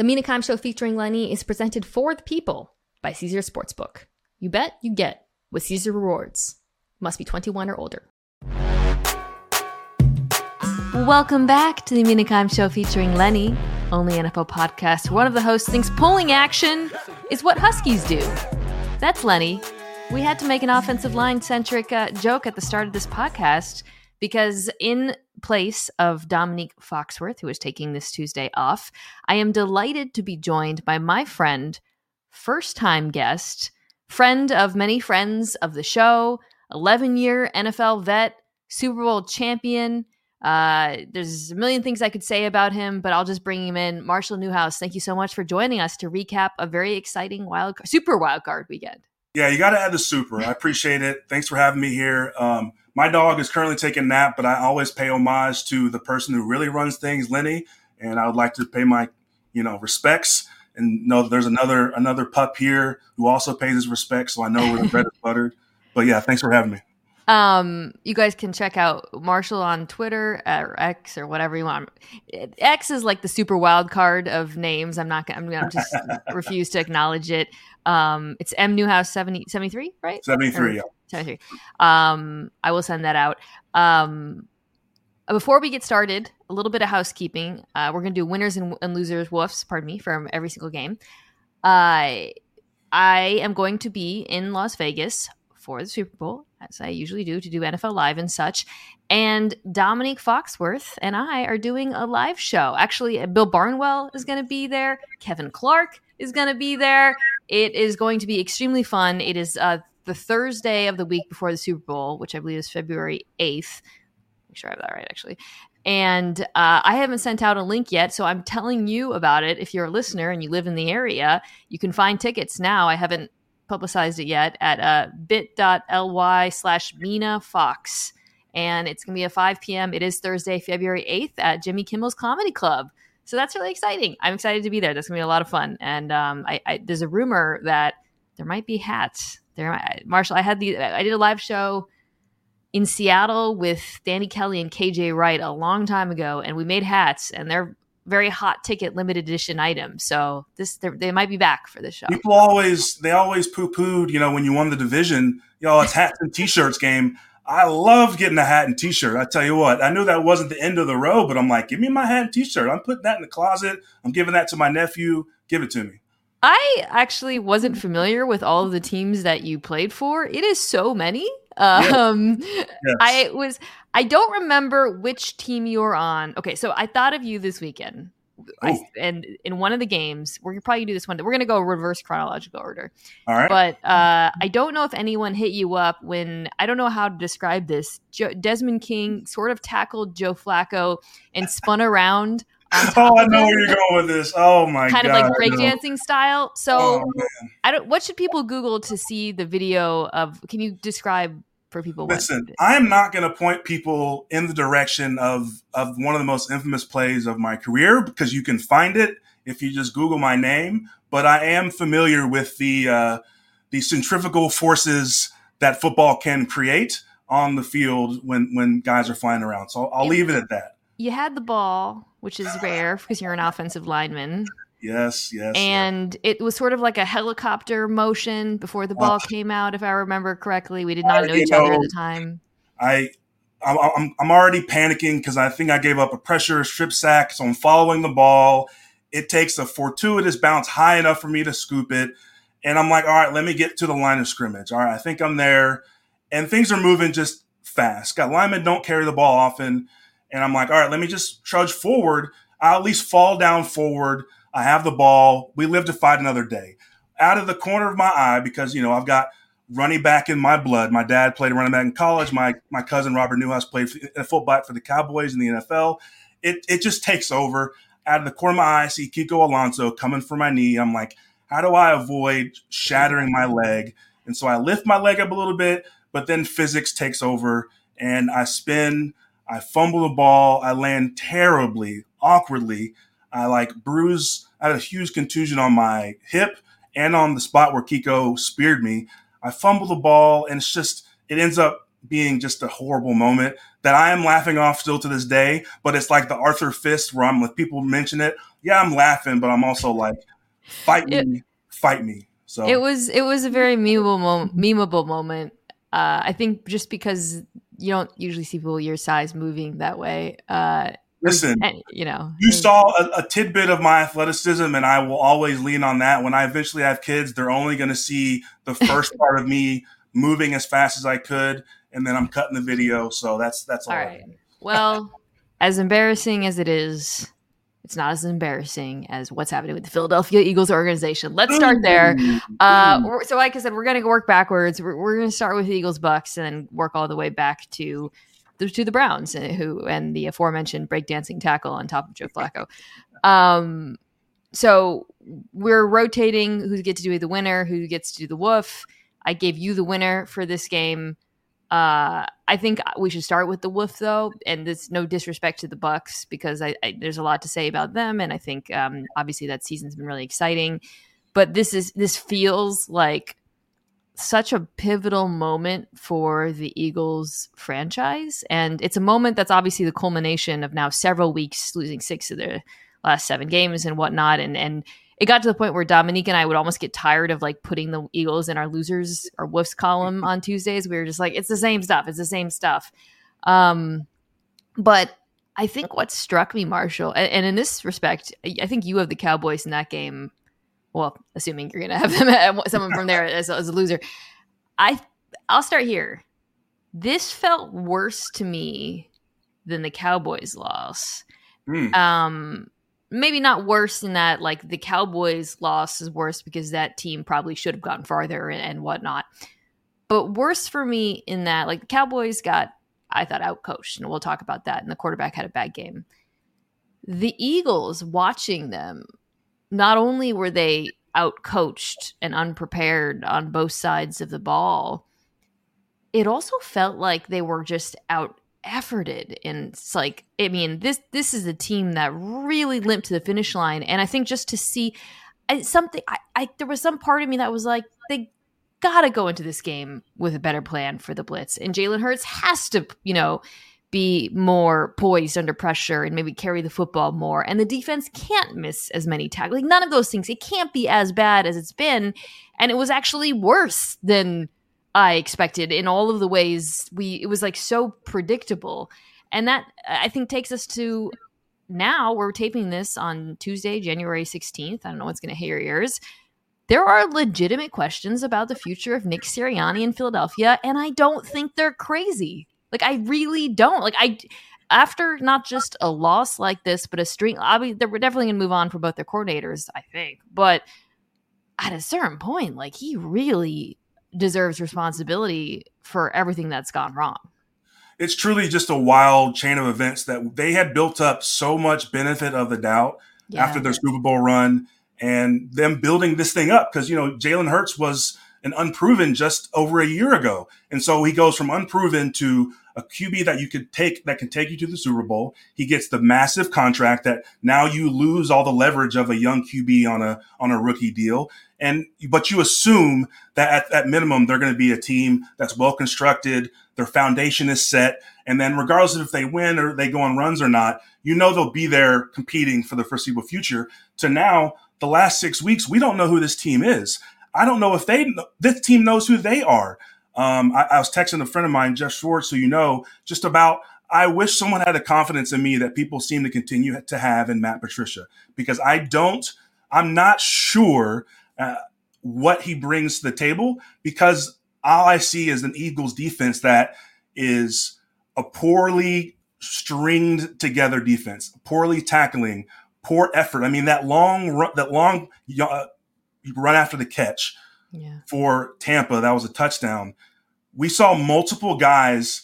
The Mina Kimes Show featuring Lenny is presented for the people by Caesars Sportsbook. You bet, you get with Caesars Rewards. Must be 21 or older. Welcome back to the Mina Kimes Show featuring Lenny, only NFL podcast. One of the hosts thinks pulling action is what Huskies do. That's Lenny. We had to make an offensive line centric uh, joke at the start of this podcast because in place of Dominique Foxworth, who is taking this Tuesday off, I am delighted to be joined by my friend, first time guest, friend of many friends of the show, 11 year NFL vet, Super Bowl champion. Uh, there's a million things I could say about him, but I'll just bring him in. Marshall Newhouse, thank you so much for joining us to recap a very exciting wild, super wild card weekend. Yeah, you got to add the super. I appreciate it. Thanks for having me here. Um, my dog is currently taking a nap, but I always pay homage to the person who really runs things, Lenny. And I would like to pay my, you know, respects and know that there's another another pup here who also pays his respects. So I know we're bread is buttered. But yeah, thanks for having me. Um, you guys can check out Marshall on Twitter or X or whatever you want. X is like the super wild card of names. I'm not. I'm gonna just refuse to acknowledge it. Um, it's M Newhouse 70, 73, right? 73, or, yeah. 73. Um, I will send that out. Um, before we get started, a little bit of housekeeping. Uh, we're going to do winners and, and, losers, woofs, pardon me, from every single game. Uh, I am going to be in Las Vegas for the Super Bowl, as I usually do, to do NFL Live and such. And Dominique Foxworth and I are doing a live show. Actually, Bill Barnwell is going to be there. Kevin Clark is going to be there. It is going to be extremely fun. It is uh, the Thursday of the week before the Super Bowl, which I believe is February 8th. Make sure I have that right, actually. And uh, I haven't sent out a link yet, so I'm telling you about it. If you're a listener and you live in the area, you can find tickets now. I haven't publicized it yet at uh, bit.ly slash Mina Fox. And it's going to be at 5 p.m. It is Thursday, February 8th at Jimmy Kimmel's Comedy Club. So that's really exciting. I'm excited to be there. That's gonna be a lot of fun. And um, I, I, there's a rumor that there might be hats. There, Marshall. I had the I did a live show in Seattle with Danny Kelly and KJ Wright a long time ago, and we made hats, and they're very hot ticket limited edition items. So this they might be back for this show. People always they always poo pooed, you know, when you won the division, you know, it's hats and t-shirts game. I loved getting a hat and t-shirt. I tell you what, I knew that wasn't the end of the road, but I'm like, give me my hat and t-shirt. I'm putting that in the closet. I'm giving that to my nephew. Give it to me. I actually wasn't familiar with all of the teams that you played for. It is so many. Um, yes. Yes. I was. I don't remember which team you were on. Okay, so I thought of you this weekend I, and in one of the games, we're probably gonna do this one. We're gonna go reverse chronological order. All right. But uh, I don't know if anyone hit you up when I don't know how to describe this. Jo- Desmond King sort of tackled Joe Flacco and spun around. oh, I know where you're going with this. Oh my kind god! Kind of like breakdancing style. So, oh, I don't. What should people Google to see the video of? Can you describe for people. Listen, I am not going to point people in the direction of of one of the most infamous plays of my career because you can find it if you just Google my name. But I am familiar with the uh, the centrifugal forces that football can create on the field when when guys are flying around. So I'll, leave it at that. You had the ball, which is rare because you're an offensive lineman. Yes, yes. And yes. it was sort of like a helicopter motion before the ball uh, came out, if I remember correctly. We did not know each know, other at the time. I, I'm, I'm already panicking because I think I gave up a pressure strip sack, so I'm following the ball. It takes a fortuitous bounce high enough for me to scoop it, and I'm like, all right, let me get to the line of scrimmage. All right, I think I'm there, and things are moving just fast. Got linemen don't carry the ball often, and I'm like, all right, let me just trudge forward. I'll at least fall down forward I have the ball. We live to fight another day. Out of the corner of my eye, because you know I've got running back in my blood. My dad played running back in college. My my cousin Robert Newhouse played a fullback for the Cowboys in the NFL. It it just takes over. Out of the corner of my eye, I see Kiko Alonso coming for my knee. I'm like, how do I avoid shattering my leg? And so I lift my leg up a little bit, but then physics takes over and I spin. I fumble the ball. I land terribly, awkwardly. I like bruise. I had a huge contusion on my hip and on the spot where Kiko speared me. I fumble the ball, and it's just it ends up being just a horrible moment that I am laughing off still to this day. But it's like the Arthur Fist where I'm with people mention it. Yeah, I'm laughing, but I'm also like, fight me, it, fight me. So it was it was a very memeable moment, memeable moment. Uh, I think just because you don't usually see people your size moving that way. Uh, Listen, and, you know, you saw a, a, tidbit of my athleticism, and I will always lean on that. When I eventually have kids, they're only going to see the first part of me moving as fast as I could, and then I'm cutting the video. So that's that's all. all right. well, as embarrassing as it is, it's not as embarrassing as what's happening with the Philadelphia Eagles organization. Let's start there. Uh, so, like I said, we're going to work backwards. We're, we're going to start with the Eagles Bucks and then work all the way back to to the Browns, uh, who and the aforementioned breakdancing tackle on top of Joe Flacco. Um, so we're rotating who gets to do the winner, who gets to do the woof. I gave you the winner for this game. Uh, I think we should start with the woof though, and there's no disrespect to the Bucks because I, I, there's a lot to say about them, and I think um, obviously that season's been really exciting. But this is this feels like such a pivotal moment for the Eagles franchise. And it's a moment that's obviously the culmination of now several weeks losing six of their last seven games and whatnot. And and it got to the point where Dominique and I would almost get tired of like putting the Eagles in our losers or woofs column on Tuesdays. We were just like, it's the same stuff. It's the same stuff. Um, but I think what struck me, Marshall, and, and in this respect, I think you have the Cowboys in that game well, assuming you're going to have them, someone from there as, as a loser. I I'll start here. This felt worse to me than the Cowboys' loss. Mm. Um, maybe not worse than that like the Cowboys' loss is worse because that team probably should have gotten farther and, and whatnot. But worse for me in that like the Cowboys got I thought outcoached, and we'll talk about that. And the quarterback had a bad game. The Eagles watching them not only were they outcoached and unprepared on both sides of the ball, it also felt like they were just out efforted and it's like i mean this this is a team that really limped to the finish line and i think just to see I, something I, I there was some part of me that was like they gotta go into this game with a better plan for the blitz and jalen hurts has to you know be more poised under pressure and maybe carry the football more. And the defense can't miss as many tackles. Like none of those things. It can't be as bad as it's been. And it was actually worse than I expected in all of the ways we it was like so predictable. And that I think takes us to now we're taping this on Tuesday, January 16th. I don't know what's going to hit your ears. There are legitimate questions about the future of Nick Sirianni in Philadelphia, and I don't think they're crazy. Like I really don't. Like I after not just a loss like this, but a string. I mean, we're definitely gonna move on for both their coordinators, I think. But at a certain point, like he really deserves responsibility for everything that's gone wrong. It's truly just a wild chain of events that they had built up so much benefit of the doubt yeah. after their Super Bowl run and them building this thing up because you know Jalen Hurts was an unproven just over a year ago, and so he goes from unproven to a QB that you could take that can take you to the Super Bowl. He gets the massive contract that now you lose all the leverage of a young QB on a on a rookie deal. And but you assume that at, at minimum they're going to be a team that's well constructed, their foundation is set, and then regardless of if they win or they go on runs or not, you know they'll be there competing for the foreseeable future. To now, the last six weeks, we don't know who this team is. I don't know if they this team knows who they are. Um, I, I, was texting a friend of mine, Jeff Schwartz, who you know, just about. I wish someone had a confidence in me that people seem to continue to have in Matt Patricia because I don't. I'm not sure uh, what he brings to the table because all I see is an Eagles defense that is a poorly stringed together defense, poorly tackling, poor effort. I mean that long run, that long uh, run after the catch yeah. for Tampa. That was a touchdown. We saw multiple guys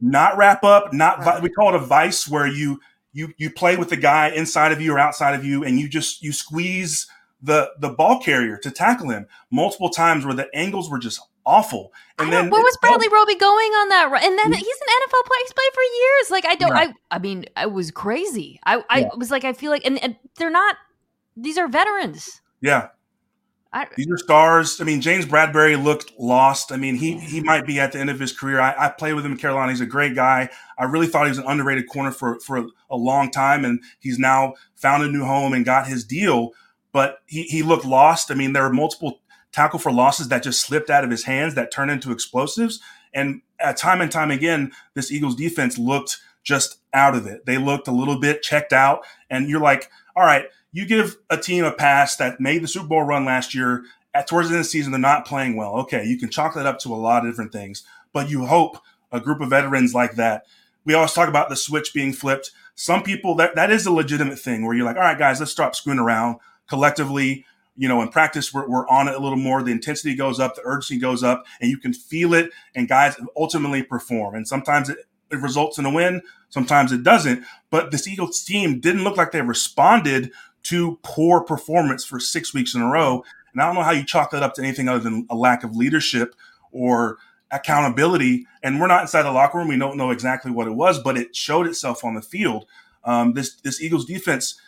not wrap up, not right. we call it a vice where you you you play with the guy inside of you or outside of you, and you just you squeeze the the ball carrier to tackle him multiple times where the angles were just awful. And then where was Bradley Roby going on that? And then mm-hmm. he's an NFL player. He's played for years. Like I don't. Right. I I mean, I was crazy. I I yeah. was like, I feel like, and, and they're not. These are veterans. Yeah, I, These are stars. I mean, James Bradberry looked lost. I mean, he he might be at the end of his career. I, I played with him in Carolina. He's a great guy. I really thought he was an underrated corner for for a, a long time, and he's now found a new home and got his deal. But he he looked lost. I mean, there were multiple tackle for losses that just slipped out of his hands that turned into explosives. And at time and time again, this Eagles defense looked just out of it. They looked a little bit checked out, and you're like, all right you give a team a pass that made the Super Bowl run last year. At towards the end of the season, they're not playing well. Okay, you can chalk that up to a lot of different things, but you hope a group of veterans like that. We always talk about the switch being flipped. Some people that that is a legitimate thing where you're like, all right, guys, let's stop screwing around collectively. You know, in practice, we're, we're on it a little more. The intensity goes up, the urgency goes up, and you can feel it. And guys ultimately perform. And sometimes it, it results in a win, sometimes it doesn't. But this Eagles team didn't look like they responded to poor performance for six weeks in a row. And I don't know how you chalk that up to anything other than a lack of leadership or accountability. And we're not inside the locker room. We don't know exactly what it was, but it showed itself on the field. Um, this this Eagles defense.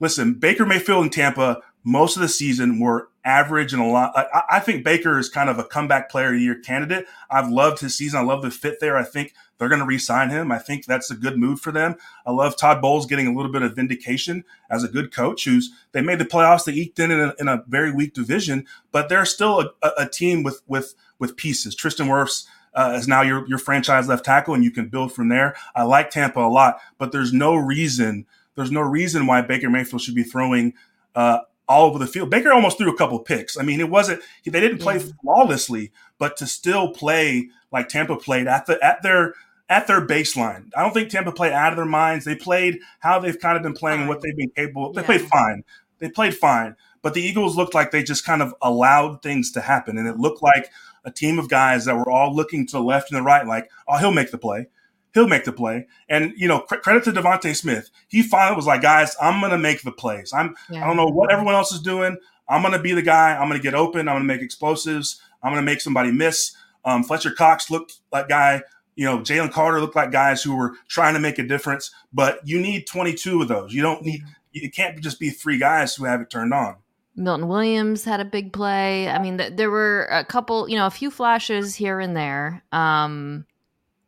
Listen, Baker Mayfield in Tampa most of the season were average and a lot. I, I, think Baker is kind of a comeback player of the year candidate. I've loved his season. I love the fit there. I think they're going to re-sign him. I think that's a good move for them. I love Todd Bowles getting a little bit of vindication as a good coach. Who's they made the playoffs. They eked in in a, in a very weak division, but they're still a, a, team with with with pieces. Tristan Wirfs. Uh, is now your your franchise left tackle, and you can build from there. I like Tampa a lot, but there's no reason there's no reason why Baker Mayfield should be throwing uh, all over the field. Baker almost threw a couple picks. I mean, it wasn't they didn't play yeah. flawlessly, but to still play like Tampa played at the at their at their baseline. I don't think Tampa played out of their minds. They played how they've kind of been playing and what they've been capable. Of. They yeah. played fine. They played fine, but the Eagles looked like they just kind of allowed things to happen, and it looked like a team of guys that were all looking to the left and the right, like, oh, he'll make the play he'll make the play. And you know, credit to DeVonta Smith. He finally was like, guys, I'm gonna make the plays. I'm yeah. I don't know what everyone else is doing. I'm gonna be the guy. I'm gonna get open. I'm gonna make explosives. I'm gonna make somebody miss. Um, Fletcher Cox looked like guy. You know, Jalen Carter looked like guys who were trying to make a difference. But you need 22 of those. You don't need. It can't just be three guys who have it turned on. Milton Williams had a big play. I mean, th- there were a couple, you know, a few flashes here and there. Um,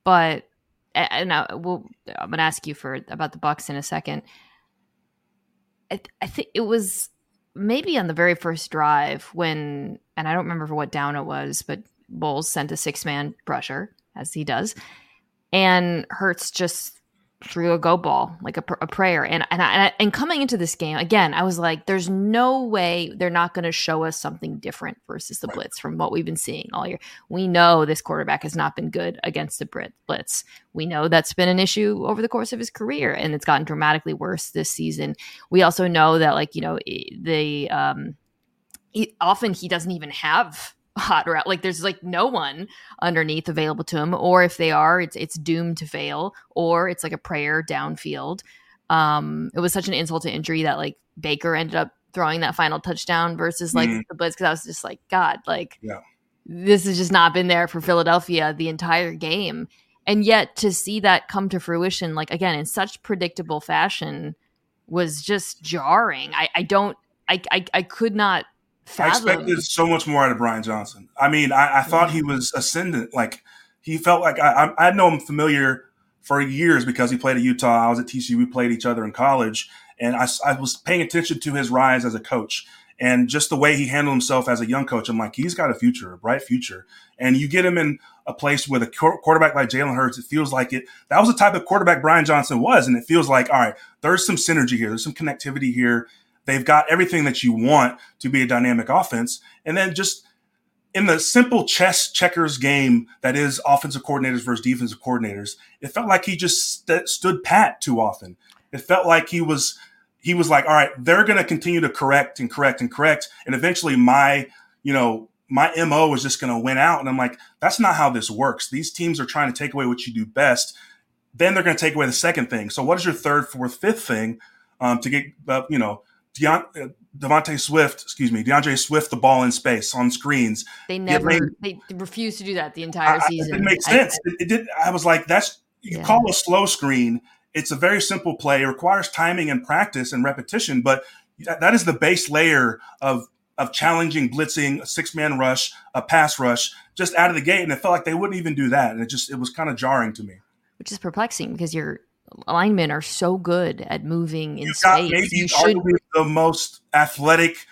but and I, will I'm going to ask you for about the Bucks in a second. I, I think it was maybe on the very first drive when, and I don't remember what down it was, but Bowles sent a six man pressure as he does, and Hurts just threw a go ball, like a, a prayer. And and, I, and coming into this game again, I was like, "There's no way they're not going to show us something different versus the blitz from what we've been seeing all year. We know this quarterback has not been good against the blitz. We know that's been an issue over the course of his career, and it's gotten dramatically worse this season. We also know that, like you know, the um, he, often he doesn't even have hot route. Like there's like no one underneath available to him, or if they are, it's it's doomed to fail, or it's like a prayer downfield. Um, it was such an insult to injury that like Baker ended up throwing that final touchdown versus like mm. the Blitz because I was just like, God, like yeah. this has just not been there for Philadelphia the entire game. And yet to see that come to fruition, like again, in such predictable fashion was just jarring. I, I don't I, I I could not fathom. I expected so much more out of Brian Johnson. I mean, I, I thought he was ascendant. Like he felt like I, I, I know him familiar for years because he played at Utah. I was at TCU. We played each other in college, and I, I was paying attention to his rise as a coach and just the way he handled himself as a young coach. I'm like, he's got a future, a bright future. And you get him in a place with a quarterback like Jalen Hurts, it feels like it. That was the type of quarterback Brian Johnson was, and it feels like, all right, there's some synergy here, there's some connectivity here, They've got everything that you want to be a dynamic offense. And then just in the simple chess checkers game that is offensive coordinators versus defensive coordinators, it felt like he just st- stood pat too often. It felt like he was he was like, all right, they're going to continue to correct and correct and correct, and eventually my you know my mo is just going to win out. And I'm like, that's not how this works. These teams are trying to take away what you do best. Then they're going to take away the second thing. So what is your third, fourth, fifth thing um, to get uh, you know Deont- uh, Devontae Swift, excuse me, D'Andre Swift, the ball in space on screens. They never, made, they refused to do that the entire season. I, it makes sense. I, it, it, did. I was like, that's you yeah. call a slow screen. It's a very simple play. It requires timing and practice and repetition, but that, that is the base layer of of challenging, blitzing, a six man rush, a pass rush, just out of the gate, and it felt like they wouldn't even do that, and it just it was kind of jarring to me. Which is perplexing because your linemen are so good at moving in space. maybe you should the most athletic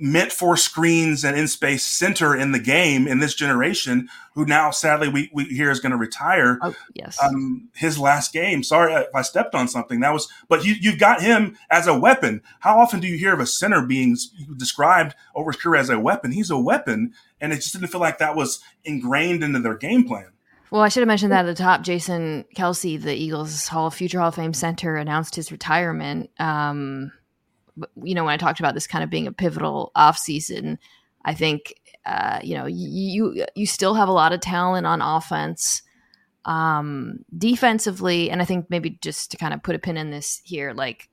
meant for screens and in space center in the game in this generation, who now sadly we, we hear is going to retire. Oh, yes. Um, his last game. Sorry if I stepped on something. That was, but you, you've got him as a weapon. How often do you hear of a center being described over his career as a weapon? He's a weapon. And it just didn't feel like that was ingrained into their game plan. Well, I should have mentioned that at the top. Jason Kelce, the Eagles Hall future Hall of Fame center, announced his retirement. Um, you know, when I talked about this kind of being a pivotal offseason, I think uh, you know you you still have a lot of talent on offense. Um, defensively, and I think maybe just to kind of put a pin in this here, like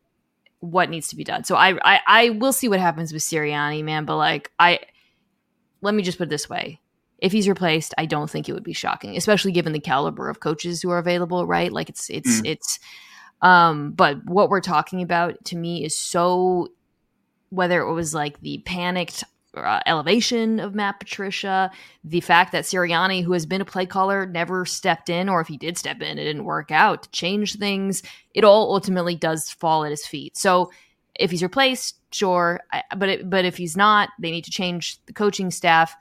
what needs to be done. So I I, I will see what happens with Sirianni, man. But like I, let me just put it this way: if he's replaced, I don't think it would be shocking, especially given the caliber of coaches who are available. Right? Like it's it's mm. it's um, but what we're talking about to me is so whether it was like the panicked uh, elevation of Matt Patricia, the fact that Sirianni, who has been a play caller, never stepped in, or if he did step in, it didn't work out to change things. It all ultimately does fall at his feet. So if he's replaced, sure, I, but it, but if he's not, they need to change the coaching staff.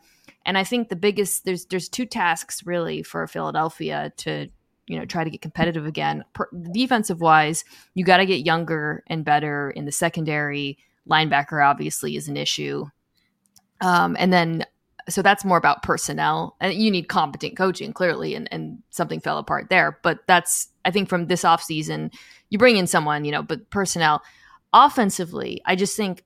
And I think the biggest there's there's two tasks really for Philadelphia to you know try to get competitive again. Per, defensive wise, you got to get younger and better in the secondary. Linebacker obviously is an issue, um, and then so that's more about personnel, and you need competent coaching clearly, and and something fell apart there. But that's I think from this off season, you bring in someone, you know, but personnel. Offensively, I just think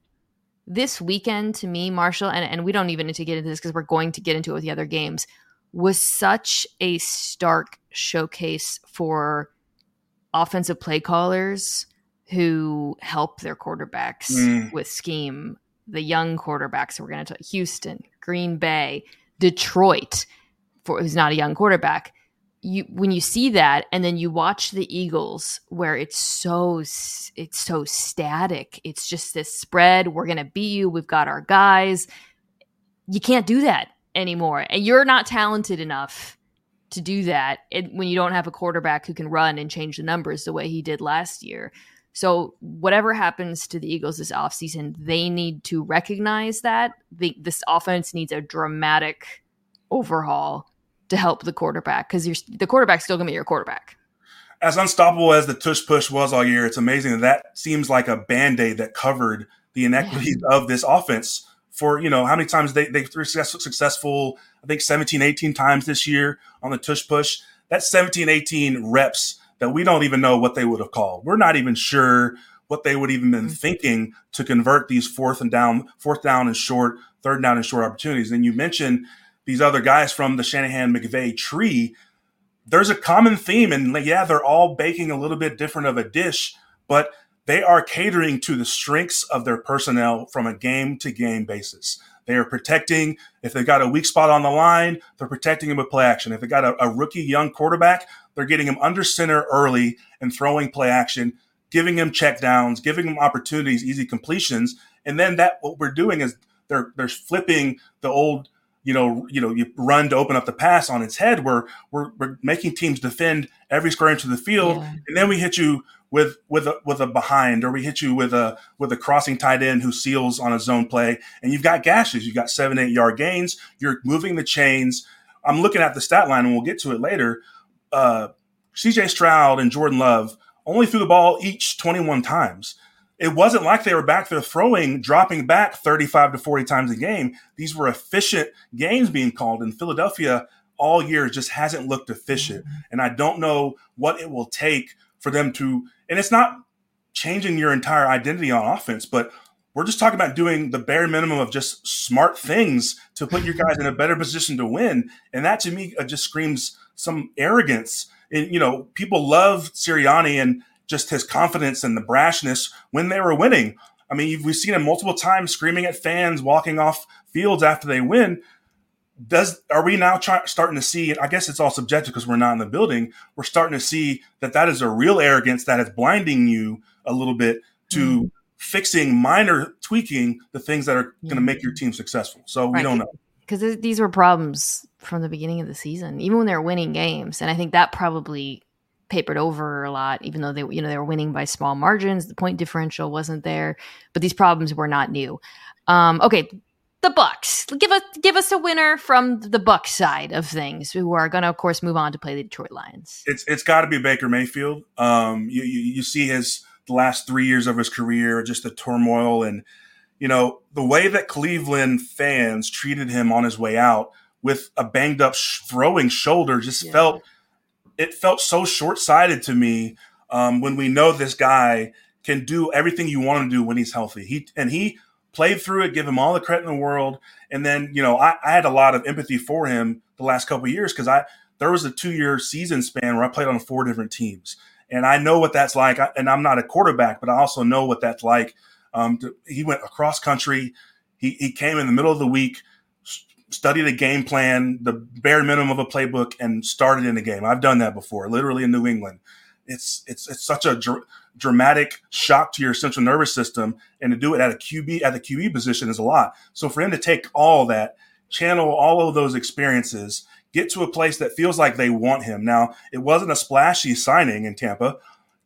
this weekend to me, Marshall, and, and we don't even need to get into this because we're going to get into it with the other games was such a stark showcase for offensive play callers who help their quarterbacks mm. with scheme. The young quarterbacks we're going to talk Houston, Green Bay, Detroit, for who's not a young quarterback. You when you see that, and then you watch the Eagles, where it's so it's so static. It's just this spread. We're to beat you. We've got our guys. You can't do that anymore. And you're not talented enough to do that when you don't have a quarterback who can run and change the numbers the way he did last year. So whatever happens to the Eagles this offseason, they need to recognize that the, this offense needs a dramatic overhaul to help the quarterback because the quarterback's still going to be your quarterback. As unstoppable as the tush push was all year, it's amazing that that seems like a band aid that covered the inequities yeah. of this offense for you know how many times they they were successful i think 17 18 times this year on the tush push that's 17 18 reps that we don't even know what they would have called we're not even sure what they would even been mm-hmm. thinking to convert these fourth and down fourth down and short third down and short opportunities and you mentioned these other guys from the shanahan mcvay tree there's a common theme and yeah they're all baking a little bit different of a dish but they are catering to the strengths of their personnel from a game to game basis. They are protecting, if they've got a weak spot on the line, they're protecting him with play action. If they got a, a rookie young quarterback, they're getting him under center early and throwing play action, giving him check downs, giving him opportunities, easy completions. And then that what we're doing is they're they're flipping the old you know, you know, you run to open up the pass on its head. Where we're, we're making teams defend every square inch of the field, yeah. and then we hit you with with a with a behind, or we hit you with a with a crossing tight end who seals on a zone play, and you've got gashes. You've got seven eight yard gains. You're moving the chains. I'm looking at the stat line, and we'll get to it later. Uh, C.J. Stroud and Jordan Love only threw the ball each 21 times. It wasn't like they were back there throwing, dropping back 35 to 40 times a game. These were efficient games being called, and Philadelphia all year just hasn't looked efficient. And I don't know what it will take for them to and it's not changing your entire identity on offense, but we're just talking about doing the bare minimum of just smart things to put your guys in a better position to win. And that to me uh, just screams some arrogance. And, you know, people love Sirianni and just his confidence and the brashness when they were winning. I mean, we've seen him multiple times screaming at fans, walking off fields after they win does are we now try, starting to see i guess it's all subjective because we're not in the building we're starting to see that that is a real arrogance that is blinding you a little bit to mm. fixing minor tweaking the things that are going to make your team successful. So we don't know because these were problems from the beginning of the season, even when they're winning games, and I think that probably papered over a lot, even though they you know they were winning by small margins. The point differential wasn't there, but these problems were not new. Um, okay, the Bucks. Give us give us a winner from the Bucks side of things, who are going to, of course, move on to play the Detroit Lions. It's it's got to be Baker Mayfield. Um, you, you, you see his the last three years of his career, just the turmoil and you know the way that Cleveland fans treated him on his way out with a banged up sh- throwing shoulder just yeah. felt it felt so short sighted to me um, when we know this guy can do everything you want to do when he's healthy. He and he played through it, give him all the credit in the world. And then, you know, I, I had a lot of empathy for him the last couple years because I there was a two year season span where I played on four different teams. And I know what that's like. And I'm not a quarterback, but I also know what that's like. Um, to, he went across country. He, he came in the middle of the week, studied a game plan, the bare minimum of a playbook, and started in the game. I've done that before, literally in New England. It's it's it's such a dr- dramatic shock to your central nervous system, and to do it at a QB at the QB position is a lot. So for him to take all that, channel all of those experiences, get to a place that feels like they want him. Now it wasn't a splashy signing in Tampa.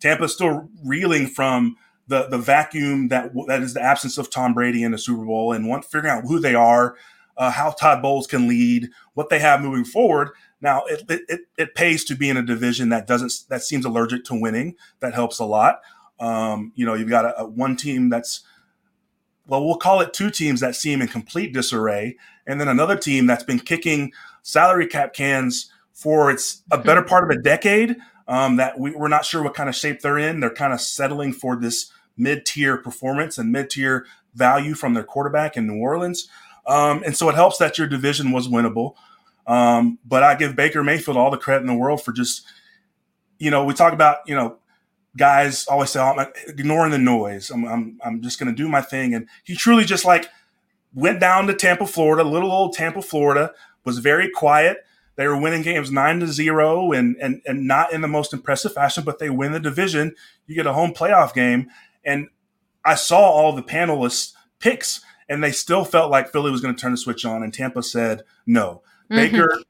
Tampa's still reeling from the the vacuum that that is the absence of Tom Brady in the Super Bowl and want figuring out who they are, uh, how Todd Bowles can lead, what they have moving forward. Now it, it it pays to be in a division that doesn't that seems allergic to winning. That helps a lot. Um, you know, you've got a, a one team that's well, we'll call it two teams that seem in complete disarray, and then another team that's been kicking salary cap cans for its a better part of a decade. Um, that we, we're not sure what kind of shape they're in. They're kind of settling for this mid tier performance and mid tier value from their quarterback in New Orleans. Um, and so it helps that your division was winnable. Um, but I give Baker Mayfield all the credit in the world for just, you know, we talk about, you know, guys always say, oh, I'm ignoring the noise. I'm, I'm, I'm just going to do my thing. And he truly just like went down to Tampa, Florida, little old Tampa, Florida, was very quiet. They were winning games nine to zero and, and, and not in the most impressive fashion, but they win the division. You get a home playoff game. And I saw all the panelists' picks, and they still felt like Philly was going to turn the switch on. And Tampa said no. Mm-hmm. Baker,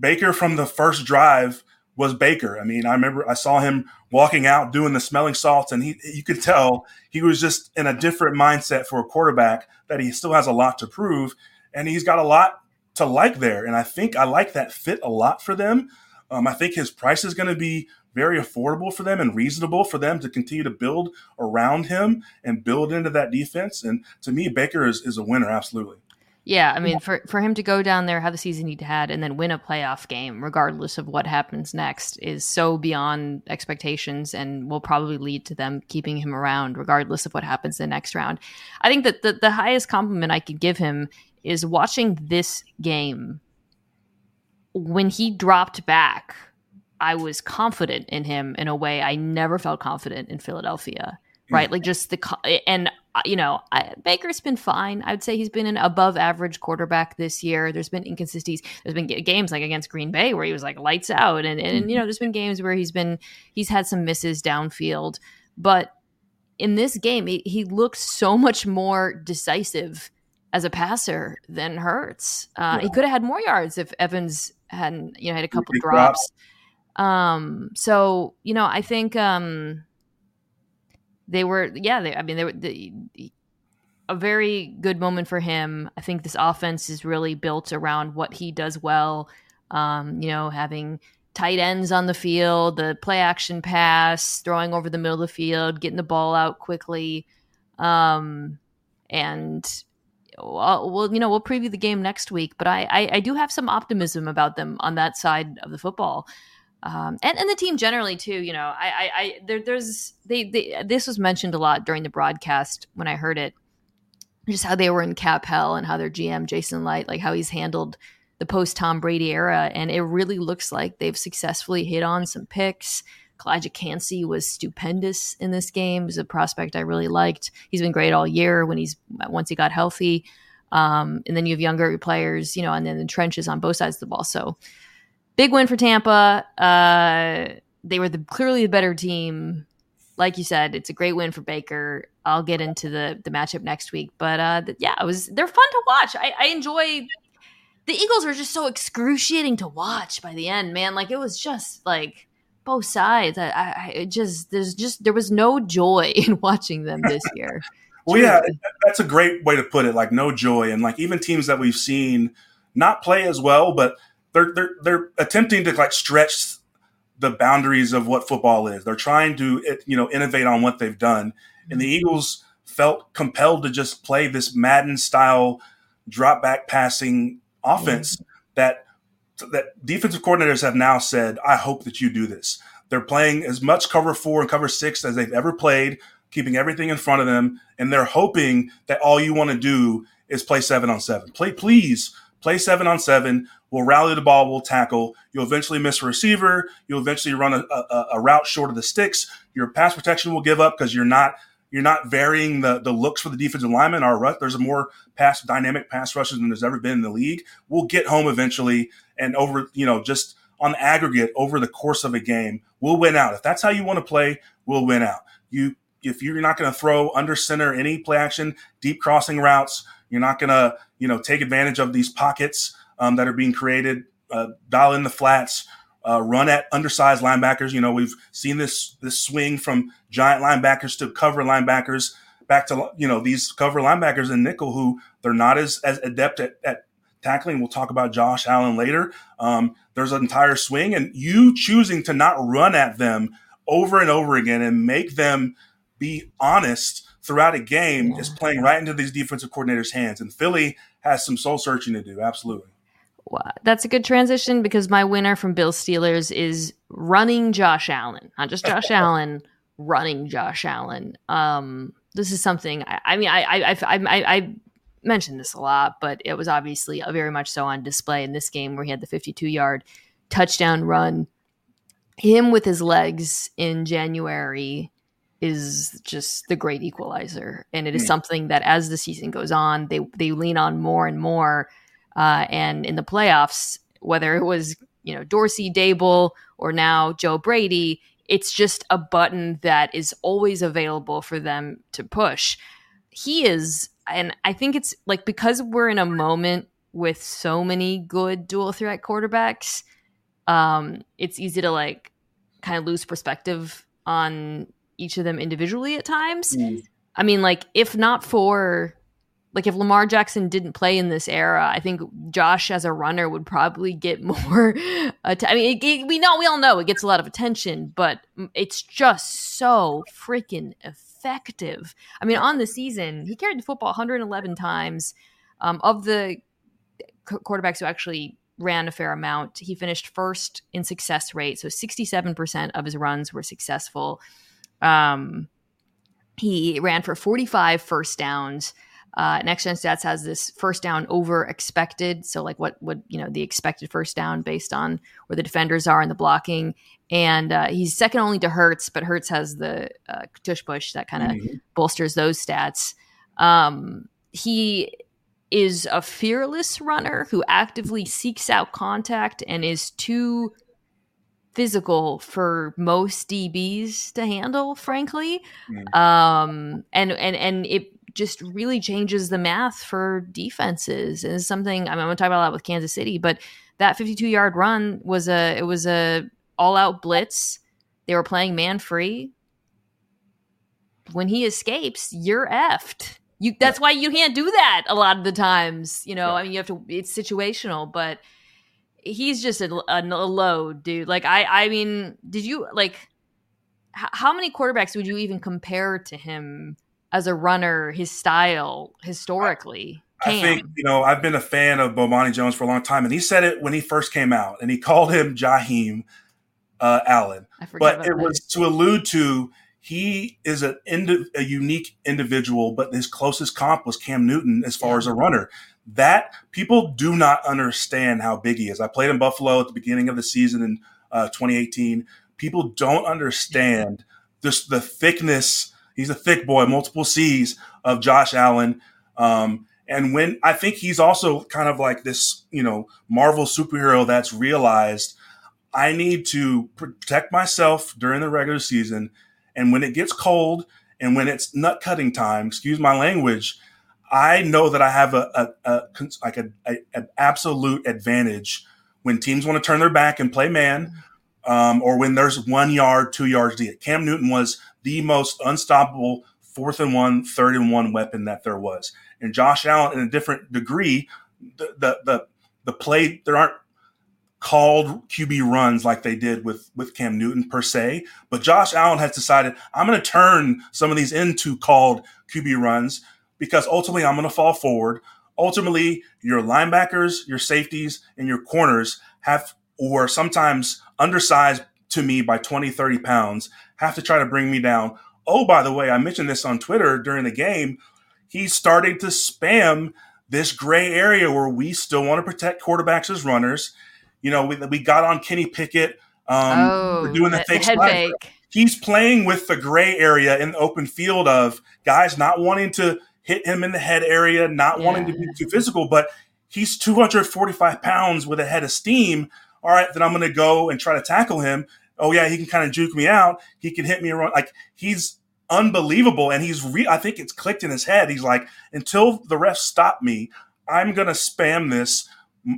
Baker from the first drive was Baker. I mean, I remember I saw him walking out doing the smelling salts, and he you could tell he was just in a different mindset for a quarterback that he still has a lot to prove, and he's got a lot to like there. And I think I like that fit a lot for them. Um, I think his price is going to be very affordable for them and reasonable for them to continue to build around him and build into that defense. And to me, Baker is, is a winner, absolutely. Yeah, I mean, for for him to go down there, have the season he had, and then win a playoff game, regardless of what happens next, is so beyond expectations, and will probably lead to them keeping him around, regardless of what happens the next round. I think that the, the highest compliment I could give him is watching this game. When he dropped back, I was confident in him in a way I never felt confident in Philadelphia right? Like just the and uh, you know I, Baker's been fine. I'd say he's been an above average quarterback this year. There's been inconsistencies. There's been games like against Green Bay where he was like lights out, and and you know there's been games where he's been he's had some misses downfield, but in this game he, he looked so much more decisive as a passer than Hurts. Uh, yeah. He could have had more yards if Evans hadn't you know had a couple drops. Um, so you know I think um they were yeah they, i mean they were the, a very good moment for him. I think this offense is really built around what he does well. Um, you know having tight ends on the field the play action pass throwing over the middle of the field getting the ball out quickly. Um, and well, we'll you know we'll preview the game next week but I, I i do have some optimism about them on that side of the football um, and and the team generally too. You know, I, I, I there, there's they, they this was mentioned a lot during the broadcast when I heard it, just how they were in cap hell and how their GM Jason Licht like how he's handled the post Tom Brady era, and it really looks like they've successfully hit on some picks. Calijah Kancey was stupendous in this game. He's a prospect I really liked. He's been great all year when he's once he got healthy. Um, and then you have younger players, you know, and then the trenches on both sides of the ball. So big win for Tampa. Uh, they were the clearly the better team. like you said, it's a great win for Baker. I'll get into the the matchup next week, but uh, yeah, it was they're fun to watch. I, I enjoy. The Eagles are just so excruciating to watch by the end, man. Like it was just like both sides. I, I it just there's just there was no joy in watching them this year. well, yeah, that's a great way to put it. Like no joy, and like even teams that we've seen not play as well, but they're they're they're attempting to like stretch the boundaries of what football is. They're trying to you know innovate on what they've done, and the Eagles felt compelled to just play this Madden style drop back passing offense mm-hmm. that that defensive coordinators have now said, I hope that you do this. They're playing as much cover four and cover six as they've ever played, keeping everything in front of them, and they're hoping that all you want to do is play seven on seven. Play, please play seven on seven. We'll rally the ball. We'll tackle. You'll eventually miss a receiver. You'll eventually run a, a, a route short of the sticks. Your pass protection will give up because you're not you're not varying the, the looks for the defensive lineman. Our rush, there's a more pass dynamic pass rushes than there's ever been in the league. We'll get home eventually, and over you know just on aggregate over the course of a game, we'll win out. If that's how you want to play, we'll win out. You if you're not going to throw under center any play action, deep crossing routes, you're not going to you know take advantage of these pockets um, that are being created. Uh, dial in the flats uh, run at undersized linebackers. You know, we've seen this this swing from giant linebackers to cover linebackers back to you know these cover linebackers and nickel who they're not as as adept at, at tackling. We'll talk about Josh Allen later. Um, there's an entire swing, and you choosing to not run at them over and over again and make them be honest throughout a game yeah. is playing right into these defensive coordinators' hands. And Philly has some soul searching to do. Absolutely that's a good transition because my winner from Bill Steelers is running Josh Allen, not just Josh Allen, running Josh Allen. Um, this is something. I, I mean, I, I, I, I, I mentioned this a lot, but it was obviously very much so on display in this game where he had the 52 yard touchdown run. Him with his legs in January is just the great equalizer, and it is hmm. something that as the season goes on, they they lean on more and more uh, and in the playoffs, whether it was you know Dorsey, Daboll, or now Joe Brady, it's just a button that is always available for them to push. He is, and I think it's like because we're in a moment with so many good dual threat quarterbacks, um, it's easy to like kind of lose perspective on each of them individually at times. Mm. I mean, like if not for like if Lamar Jackson didn't play in this era, I think Josh as a runner would probably get more. Att- I mean, it, it, we know we all know it gets a lot of attention, but it's just so freaking effective. I mean, on the season, he carried the football 111 times. Um, of the quarterbacks who actually ran a fair amount, he finished first in success rate, so 67% of his runs were successful. Um, he ran for 45 first downs. Uh, Next Gen Stats has this first down over expected, so like what would you know the expected first down based on where the defenders are in the blocking, and uh, he's second only to Hurts, but Hurts has the uh, tush push that kind of mm-hmm. bolsters those stats. Um, he is a fearless runner who actively seeks out contact and is too physical for most DBs to handle, frankly. Mm. Um, and and and it just really changes the math for defenses. And it's something I mean, I'm going to talk about a lot with Kansas City, but that 52 yard run was a it was a all out blitz. They were playing man free. When he escapes, you're effed. You that's yeah. why you can't do that a lot of the times. You know, yeah. I mean, you have to. It's situational, but he's just a, a, load, dude. Like I, I mean, did you like? how many quarterbacks would you even compare to him as a runner, his style historically. I, I think you know I've been a fan of Bomani Jones for a long time, and he said it when he first came out, and he called him Jaheim uh, Allen. but it that. was to allude to he is a, indi- a unique individual, but his closest comp was Cam Newton as far yeah. as a runner. That people do not understand how big he is. I played in Buffalo at the beginning of the season in uh, 2018. People don't understand this the thickness He's a thick boy, multiple C's of Josh Allen. Um, and when I think he's also kind of like this, you know, Marvel superhero that's realized I need to protect myself during the regular season And when it gets cold and when it's nut cutting time, excuse my language, I know that I have a, a, a like a, a, an absolute advantage when teams want to turn their back and play man, um, or when there's one yard, two yards deep. Cam Newton was the most unstoppable fourth and one, third and one weapon that there was. And Josh Allen, in a different degree, the the the, the play there aren't called QB runs like they did with with Cam Newton per se, but Josh Allen has decided I'm going to turn some of these into called QB runs because ultimately I'm going to fall forward. Ultimately, your linebackers, your safeties, and your corners have or sometimes undersized to me by 20, 30 pounds, have to try to bring me down. Oh, by the way, I mentioned this on Twitter during the game. He's starting to spam this gray area where we still want to protect quarterbacks as runners you know, we, we got on Kenny Pickett. Um, oh, we're doing the fake head fake. He's playing with the gray area in the open field of guys not wanting to hit him in the head area, not yeah. wanting to be too physical, but he's 245 pounds with a head of steam. All right, then I'm going to go and try to tackle him. Oh yeah, he can kind of juke me out. He can hit me around. Like he's unbelievable, and he's re- I think it's clicked in his head. He's like, until the refs stop me, I'm going to spam this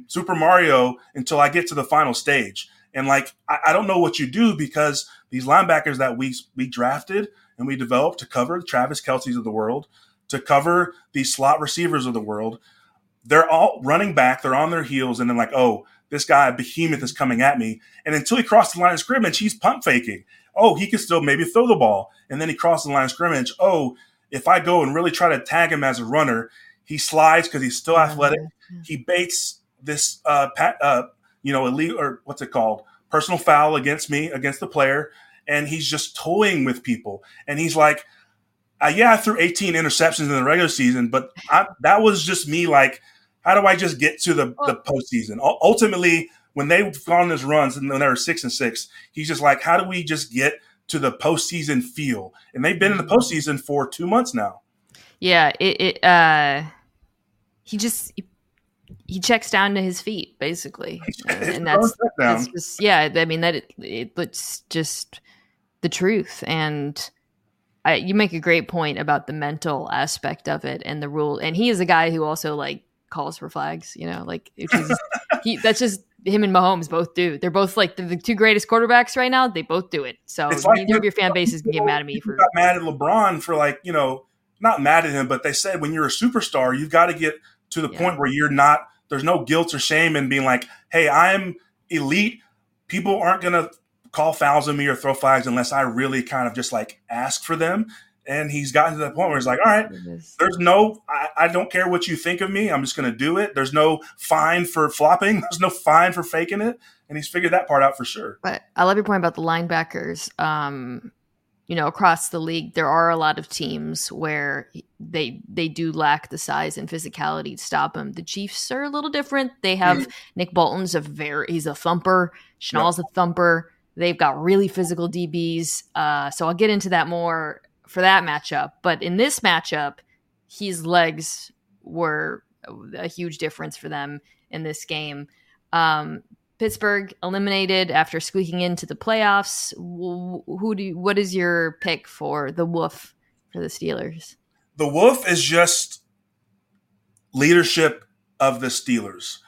Super Mario until I get to the final stage. And like, I, I, don't know what you do because these linebackers that we we drafted and we developed to cover the Travis Kelce's of the world, to cover these slot receivers of the world, they're all running back. They're on their heels, and then like, oh, this guy behemoth is coming at me. And until he crosses the line of scrimmage, he's pump faking. Oh, he can still maybe throw the ball, and then he crosses the line of scrimmage. Oh, if I go and really try to tag him as a runner, he slides because he's still athletic. He baits this uh, pat, uh, you know, illegal or what's it called? Personal foul against me, against the player, and he's just toying with people. And he's like, uh, "Yeah, I threw 18 interceptions in the regular season, but I, that was just me. Like, how do I just get to the the postseason? U- ultimately, when they've gone this runs and they were six and six, he's just like, how do we just get to the postseason feel? And they've been in the mm-hmm. postseason for two months now. Yeah, it, it uh, he just he checks down to his feet basically and that's, that's just yeah i mean that it, it, it's just the truth and I, you make a great point about the mental aspect of it and the rule and he is a guy who also like calls for flags you know like is, he that's just him and Mahomes both do. They're both like the, the, two greatest quarterbacks right now. They both do it. So it's neither of your fan bases can get mad at me for got mad at LeBron for like you know not mad at him, but they said when you're a superstar, you've got to get to the yeah. point where you're not there's no guilt or shame in being like, hey, I'm elite. People aren't gonna call fouls on me or throw flags unless I really kind of just like ask for them. And he's gotten to that point where he's like, all right, there's no, I, I don't care what you think of me. I'm just going to do it. There's no fine for flopping. There's no fine for faking it. And he's figured that part out for sure. But I love your point about the linebackers. Um, you know across the league there are a lot of teams where they they do lack the size and physicality to stop them the chiefs are a little different they have mm-hmm. nick bolton's a very he's a thumper Shenault's yep. a thumper they've got really physical dbs uh, so i'll get into that more for that matchup but in this matchup his legs were a huge difference for them in this game um, Pittsburgh eliminated after squeaking into the playoffs. Who do you, what is your pick for the Woof for the Steelers? The Woof is just leadership of the Steelers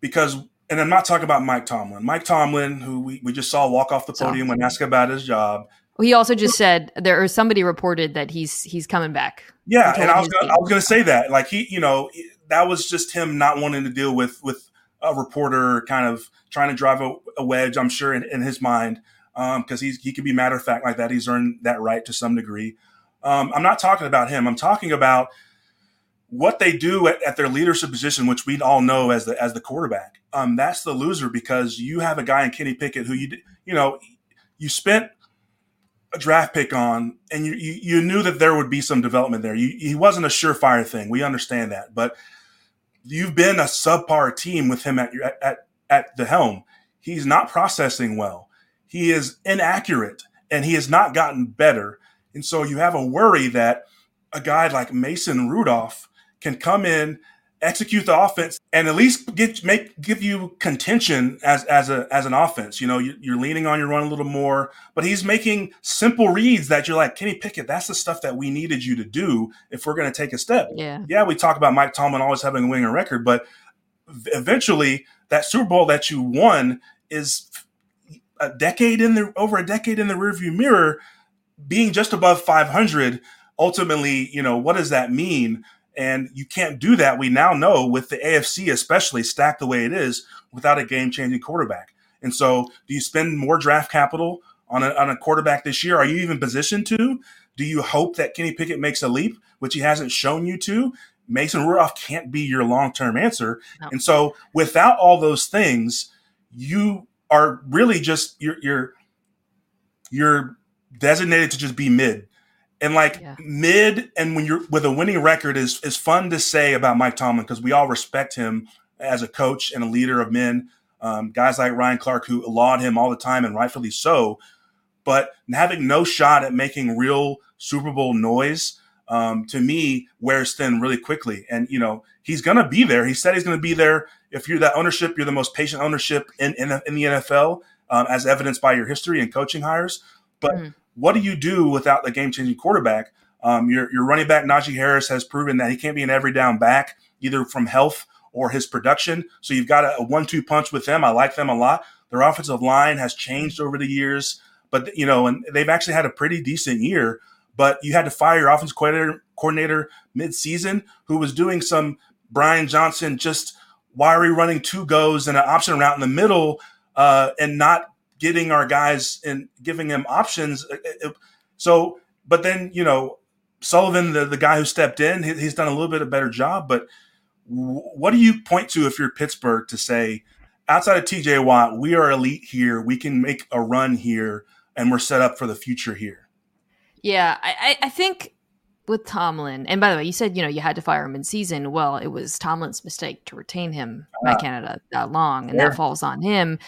because and I'm not talking about Mike Tomlin. Mike Tomlin, who we, we just saw walk off the podium so, when asked about his job. Well, he also just said there or somebody reported that he's he's coming back. Yeah, and I was gonna, I was going to say that like he, you know, that was just him not wanting to deal with with a reporter kind of trying to drive a, a wedge, I'm sure, in, in his mind, because um, he can be matter of fact like that. He's earned that right to some degree. Um, I'm not talking about him. I'm talking about what they do at, at, their leadership position, which we all know as the as the quarterback. Um, that's the loser because you have a guy in Kenny Pickett who you you know you spent a draft pick on, and you you, you knew that there would be some development there. You, he wasn't a surefire thing. We understand that, but you've been a subpar team with him at, your, at, at the helm. He's not processing well. He is inaccurate and he has not gotten better. And so you have a worry that a guy like Mason Rudolph can come in execute the offense and at least get make give you contention as as a as an offense. You know, you, are leaning on your run a little more, but he's making simple reads that you're like Kenny Pickett. That's the stuff that we needed you to do if we're going to take a step. Yeah, yeah. We talk about Mike Tomlin always having a winning record, but eventually that Super Bowl that you won is a decade in the over a decade in the rearview mirror, being just above 500. Ultimately, you know, what does that mean? And you can't do that. We now know with the AFC, especially stacked the way it is, without a game changing quarterback. And so, do you spend more draft capital on a, on a quarterback this year? Are you even positioned to? Do you hope that Kenny Pickett makes a leap, which he hasn't shown you to? Mason Rudolph can't be your long term answer. No. And so, without all those things, you are really just you're you're you're designated to just be mid and like yeah. mid and when you're with a winning record is is fun to say about Mike Tomlin because we all respect him as a coach and a leader of men. Um, guys like Ryan Clark who laud him all the time and rightfully so. But having no shot at making real Super Bowl noise um, to me wears thin really quickly. And you know he's going to be there. He said he's going to be there. If you're that ownership, you're the most patient ownership in in, in the NFL, um, as evidenced by your history and coaching hires. But mm what do you do without the game changing quarterback? Um, your, your running back, Najee Harris, has proven that he can't be an every down back, either from health or his production. So you've got a, a one two punch with them. I like them a lot. Their offensive line has changed over the years, but, you know, and they've actually had a pretty decent year. But you had to fire your offensive coordinator, coordinator mid season who was doing some Brian Johnson just wiry running two goes and an option route in the middle uh, and not getting our guys and giving them options. Uh, uh, uh, so, but then you know, Sullivan, the, the guy who stepped in, he, he's done a little bit of better job. But what do you point to if you're Pittsburgh to say, outside of TJ Watt, we are elite here, we can make a run here, and we're set up for the future here? Yeah, I, I think with Tomlin, and by the way, you said you know you had to fire him in season. Well, it was Tomlin's mistake to retain him uh, at Canada that long, and that falls on him.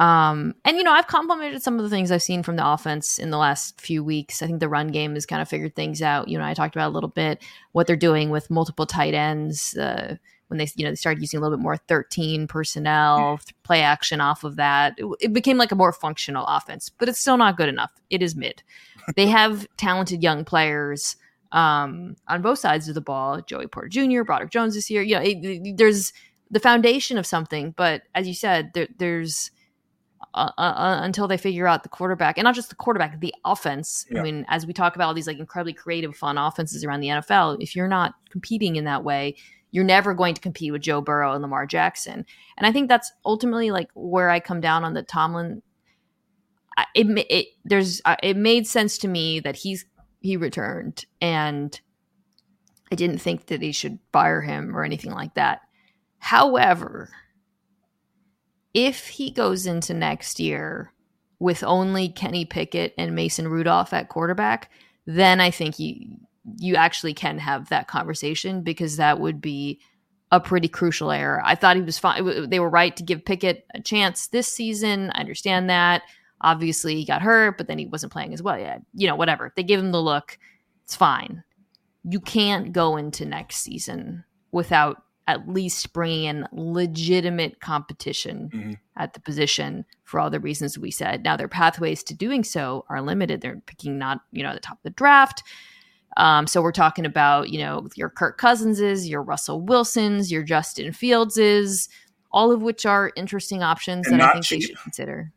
Um, and you know, I've complimented some of the things I've seen from the offense in the last few weeks. I think the run game has kind of figured things out. You know, I talked about a little bit what they're doing with multiple tight ends. Uh, when they, you know, they started using a little bit more 13 personnel, play action off of that. It, it became like a more functional offense, but it's still not good enough. It is mid. they have talented young players um, on both sides of the ball. Joey Porter Jr., Broderick Jones this year. You know, it, it, there's the foundation of something, but as you said, there, there's uh, uh, uh, until they figure out the quarterback and not just the quarterback, the offense. Yeah. I mean, as we talk about all these like incredibly creative, fun offenses around the NFL, if you're not competing in that way, you're never going to compete with Joe Burrow and Lamar Jackson. And I think that's ultimately like where I come down on the Tomlin. It, it there's uh, it made sense to me that he's he returned and I didn't think that he should fire him or anything like that. However, if he goes into next year with only Kenny Pickett and Mason Rudolph at quarterback, then I think you you actually can have that conversation because that would be a pretty crucial error. I thought he was fine. They were right to give Pickett a chance this season. I understand that. Obviously, he got hurt, but then he wasn't playing as well. Yeah, you know, whatever. They give him the look. It's fine. You can't go into next season without at least bringing in legitimate competition mm-hmm. at the position for all the reasons we said. Now, their pathways to doing so are limited. They're picking not, you know, the top of the draft. Um, so we're talking about, you know, your Kirk Cousinses, your Russell Wilsons, your Justin Fieldses, all of which are interesting options and that I think cheap. they should consider.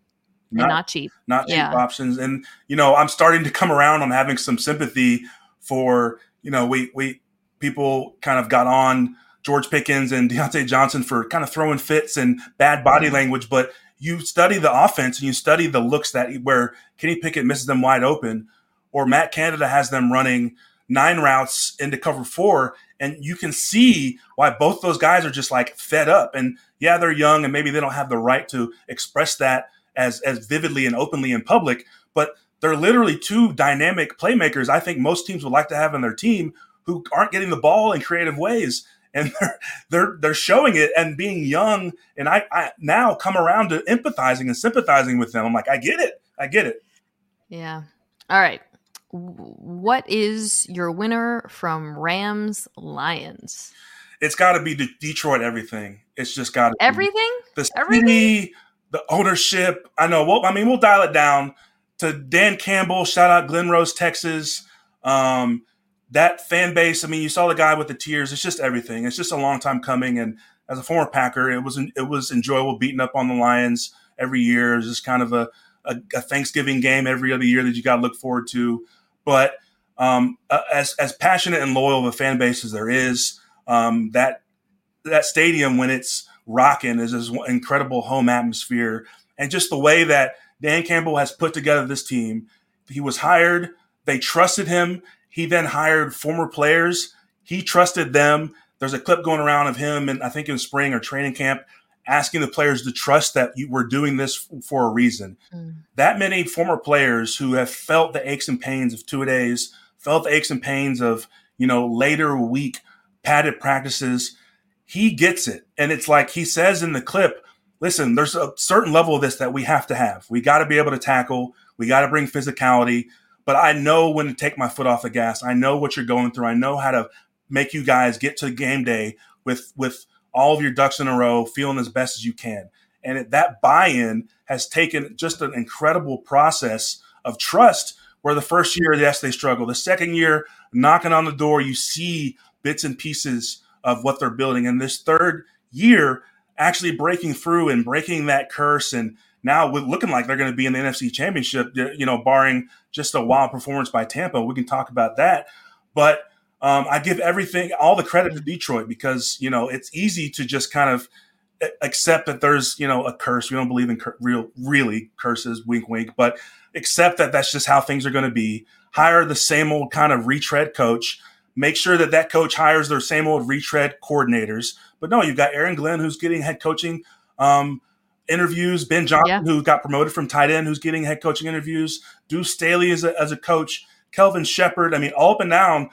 Not, not cheap. Not cheap yeah. options. And, you know, I'm starting to come around on having some sympathy for, you know, we, we, people kind of got on George Pickens and Diontae Johnson for kind of throwing fits and bad body mm-hmm. language, but you study the offense and you study the looks that where Kenny Pickett misses them wide open, or Matt Canada has them running nine routes into cover four, and you can see why both those guys are just like fed up. And yeah, they're young and maybe they don't have the right to express that as as vividly and openly in public, but they're literally two dynamic playmakers. I think most teams would like to have in their team who aren't getting the ball in creative ways and they're they're they're showing it and being young and I, I now come around to empathizing and sympathizing with them i'm like i get it i get it yeah all right what is your winner from rams lions it's got to be the Detroit everything. It's just got everything. The city, everything? the ownership. I know. Well, I mean, we'll dial it down to Dan Campbell. Shout out Glen Rose, Texas. Um, that fan base. I mean, you saw the guy with the tears. It's just everything. It's just a long time coming. And as a former Packer, it was it was enjoyable beating up on the Lions every year. It was just kind of a, a, a Thanksgiving game every other year that you got to look forward to. But um, as as passionate and loyal of a fan base as there is, um, that that stadium when it's rocking is this incredible home atmosphere, and just the way that Dan Campbell has put together this team. He was hired. They trusted him. He then hired former players. He trusted them. There's a clip going around of him, and I think in spring or training camp, asking the players to trust that you were doing this for a reason. Mm. That many former players who have felt the aches and pains of two days, felt the aches and pains of you know later week padded practices. He gets it, and it's like he says in the clip. Listen, there's a certain level of this that we have to have. We got to be able to tackle. We got to bring physicality. But I know when to take my foot off the gas. I know what you're going through. I know how to make you guys get to game day with with all of your ducks in a row, feeling as best as you can. And it, that buy-in has taken just an incredible process of trust. Where the first year, yes, they struggle. The second year, knocking on the door, you see bits and pieces of what they're building. And this third year, actually breaking through and breaking that curse and now looking like they're going to be in the NFC Championship, you know, barring just a wild performance by Tampa. We can talk about that. But um, I give everything, all the credit to Detroit because you know it's easy to just kind of accept that there's you know a curse. We don't believe in cur- real, really curses, wink, wink, but accept that that's just how things are going to be. Hire the same old kind of retread coach. Make sure that that coach hires their same old retread coordinators. But no, you've got Aaron Glenn who's getting head coaching um, interviews. Ben Johnson, yeah. who got promoted from tight end, who's getting head coaching interviews. Deuce Staley as a, as a coach. Kelvin Sheppard. I mean, all up and down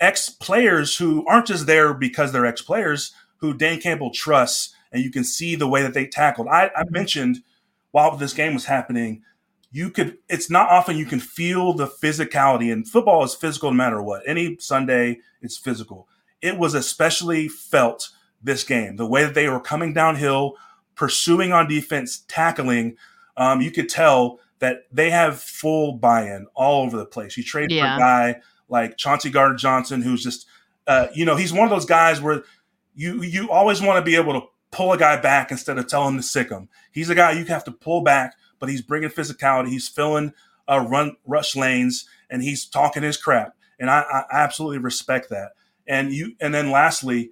ex players who aren't just there because they're ex players who Dan Campbell trusts, and you can see the way that they tackled. I, I mentioned while this game was happening, you could. It's not often you can feel the physicality, and football is physical no matter what. Any Sunday, it's physical. It was especially felt this game, the way that they were coming downhill, pursuing on defense, tackling. Um, you could tell that they have full buy-in all over the place. You trade yeah. for a guy like Chauncey Gardner Johnson, who's just, uh, you know, he's one of those guys where you you always want to be able to pull a guy back instead of telling him to sick him. He's a guy you have to pull back, but he's bringing physicality. He's filling uh, run rush lanes, and he's talking his crap. And I, I absolutely respect that. And you, and then lastly,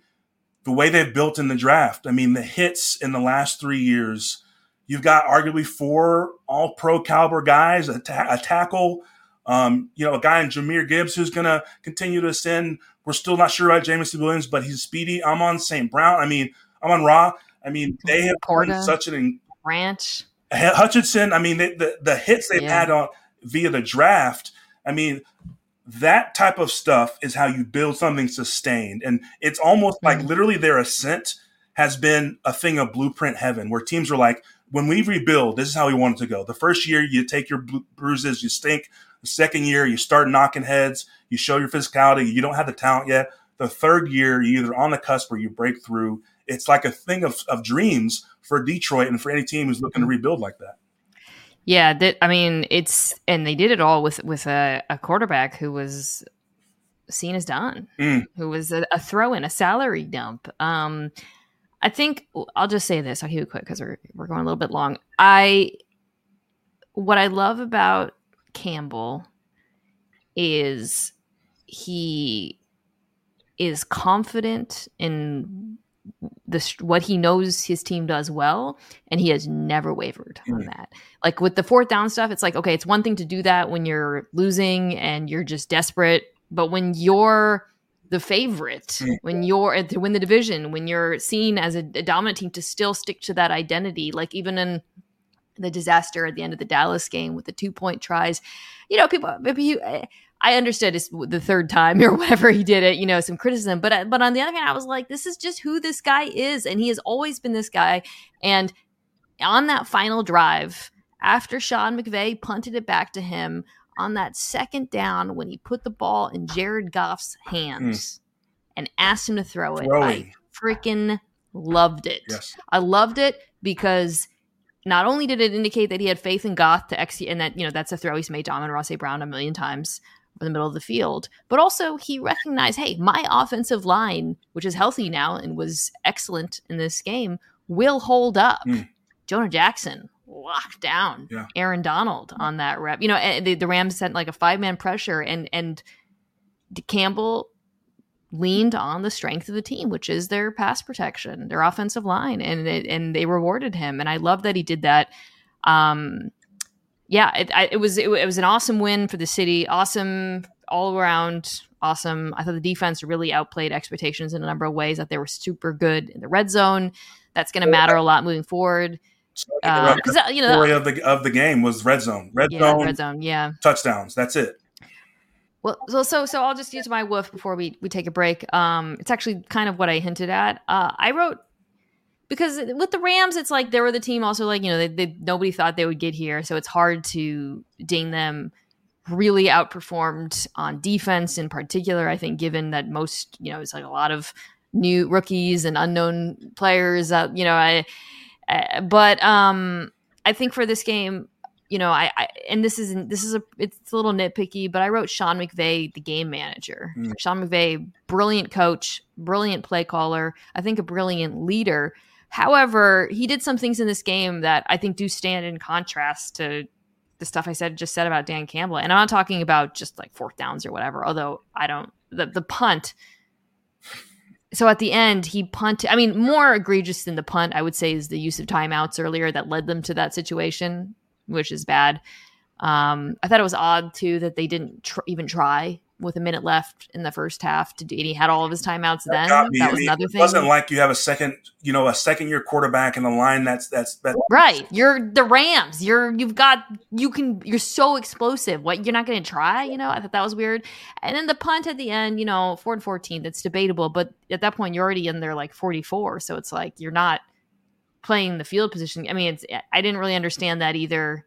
the way they've built in the draft. I mean, the hits in the last three years. You've got arguably four all pro caliber guys, a, ta- a tackle, um, you know, a guy in Jahmyr Gibbs who's going to continue to ascend. We're still not sure about Jameson Williams, but he's speedy. I'm on St. Brown. I mean, Amon-Ra. I mean, they have Porta, such an ranch. Hutchinson. I mean, they, the the hits they've yeah. had on via the draft. I mean, that type of stuff is how you build something sustained, and it's almost mm-hmm. like literally their ascent has been a thing of blueprint heaven, where teams are like, when we rebuild, this is how we want it to go. The first year, you take your bruises, you stink. The second year, you start knocking heads, you show your physicality, you don't have the talent yet. The third year, you're either on the cusp or you break through. It's like a thing of, of dreams for Detroit and for any team who's looking to rebuild like that. Yeah, that I mean, it's and they did it all with with a, a quarterback who was seen as done, mm. who was a, a throw in, a salary dump. Um, I think I'll just say this. I'll keep it quick because we're we're going a little bit long. I what I love about Campbell is he is confident in the what he knows his team does well and he has never wavered mm. on that like with the fourth down stuff it's like okay it's one thing to do that when you're losing and you're just desperate but when you're the favorite mm. when you're to win the division when you're seen as a, a dominant team to still stick to that identity like even in the disaster at the end of the Dallas game with the two point tries. You know, people, maybe I understood it's the third time or whatever he did it, you know, some criticism. But, uh, but on the other hand, I was like, this is just who this guy is. And he has always been this guy. And on that final drive, after Sean McVay punted it back to him on that second down when he put the ball in Jared Goff's hands. Mm. and asked him to throw it. Throwing. I freaking loved it. Yes. I loved it because not only did it indicate that he had faith in Goff to execute, and that you know that's a throw he's made to Amon-Ra St. Brown a million times in the middle of the field, but also he recognized, hey, my offensive line, which is healthy now and was excellent in this game, will hold up. Mm. Jonah Jackson locked down Yeah. Aaron Donald on that rep. You know, and the, the Rams sent like a five man pressure, and and Campbell leaned on the strength of the team, which is their pass protection, their offensive line, and and they rewarded him. And I love that he did that. Um, yeah, it, I, it was it, it was an awesome win for the city. Awesome all around. Awesome. I thought the defense really outplayed expectations in a number of ways. That they were super good in the red zone. That's going to matter a lot moving forward. Because uh, you know, the story of the of the game was red zone, red yeah, zone, red zone, yeah. touchdowns. That's it. Well, so so so I'll just use my woof before we we take a break. Um, it's actually kind of what I hinted at. Uh, I wrote because with the Rams, it's like they were the team. Also, like you know, they, they nobody thought they would get here, so it's hard to ding them. Really outperformed on defense in particular. I think, given that most you know, it's like a lot of new rookies and unknown players. Uh, you know, I. Uh, but um, I think for this game, you know, I, I and this is this is a it's a little nitpicky, but I wrote Sean McVay, the game manager. Mm. Sean McVay, brilliant coach, brilliant play caller. I think a brilliant leader. However, he did some things in this game that I think do stand in contrast to the stuff I said just said about Dan Campbell. And I'm not talking about just like fourth downs or whatever. Although I don't the the punt so at the end he punted i mean more egregious than the punt i would say is the use of timeouts earlier that led them to that situation which is bad um, i thought it was odd too that they didn't tr- even try with a minute left in the first half. To do and he had all of his timeouts then? got me. that was another it thing. wasn't like you have a second, you know, a second year quarterback in a line that's that's that. right. You're the rams. You're you've got you can you're so explosive. What you're not going to try you know? I thought that was weird. And then the punt at the end you know 4 and 14 that's debatable but at that point you're already in there like 44 so it's like you're not playing the field position. I mean it's i didn't really understand that either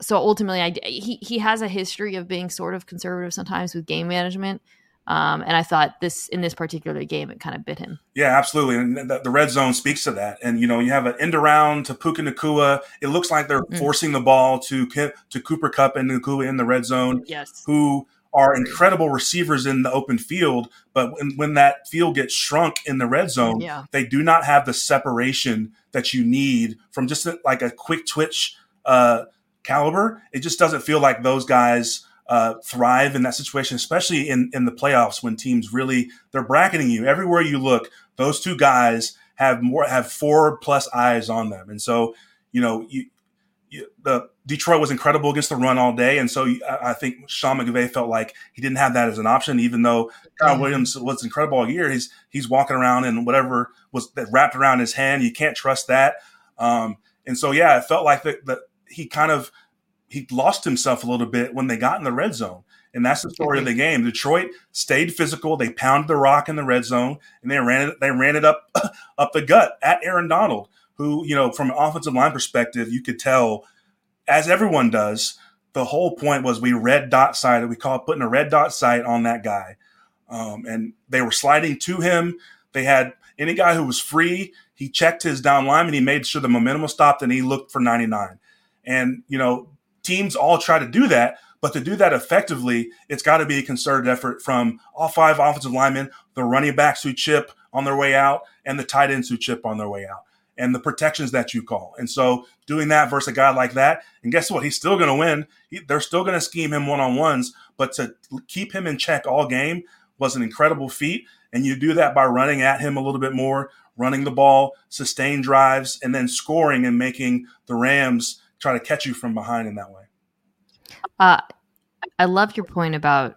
so ultimately i he, he has a history of being sort of conservative sometimes with game management um, and i thought this in this particular game it kind of bit him Yeah, absolutely. And the, the red zone speaks to that. And you know, you have an end around to Puka Nacua. It looks like they're Mm. forcing the ball to to Cooper Kupp and Nacua in the red zone, yes who are incredible receivers in the open field. But when, when that field gets shrunk in the red zone, yeah they do not have the separation that you need from just like a quick twitch uh, caliber. It just doesn't feel like those guys uh, thrive in that situation, especially in in the playoffs when teams really they're bracketing you everywhere you look. Those two guys have more have four plus eyes on them, and so you know you. you the Detroit was incredible against the run all day, and so I I think Sean McVay felt like he didn't have that as an option. Even though Kyle Mhm. Williams was incredible all year, he's he's walking around and whatever was wrapped around his hand, you can't trust that. Um, and so yeah, it felt like that that he kind of he lost himself a little bit when they got in the red zone. And that's the story of the game. Detroit stayed physical. They pounded the rock in the red zone and they ran it, they ran it up up the gut at Aaron Donald, who, you know, from an offensive line perspective, you could tell, as everyone does, the whole point was we red dot sighted. We call it putting a red dot sight on that guy. Um, and they were sliding to him. They had any guy who was free, he checked his down lineman, he made sure the momentum was stopped, and he looked for 99. And, you know, teams all try to do that, but to do that effectively, it's got to be a concerted effort from all five offensive linemen, the running backs who chip on their way out, and the tight ends who chip on their way out, and the protections that you call. And so doing that versus a guy like that, and guess what? He's still going to win. He, they're still going to scheme him one on ones, but to keep him in check all game was an incredible feat. And you do that by running at him a little bit more, running the ball, sustained drives, and then scoring and making the Rams try to catch you from behind in that way. Uh, I love your point about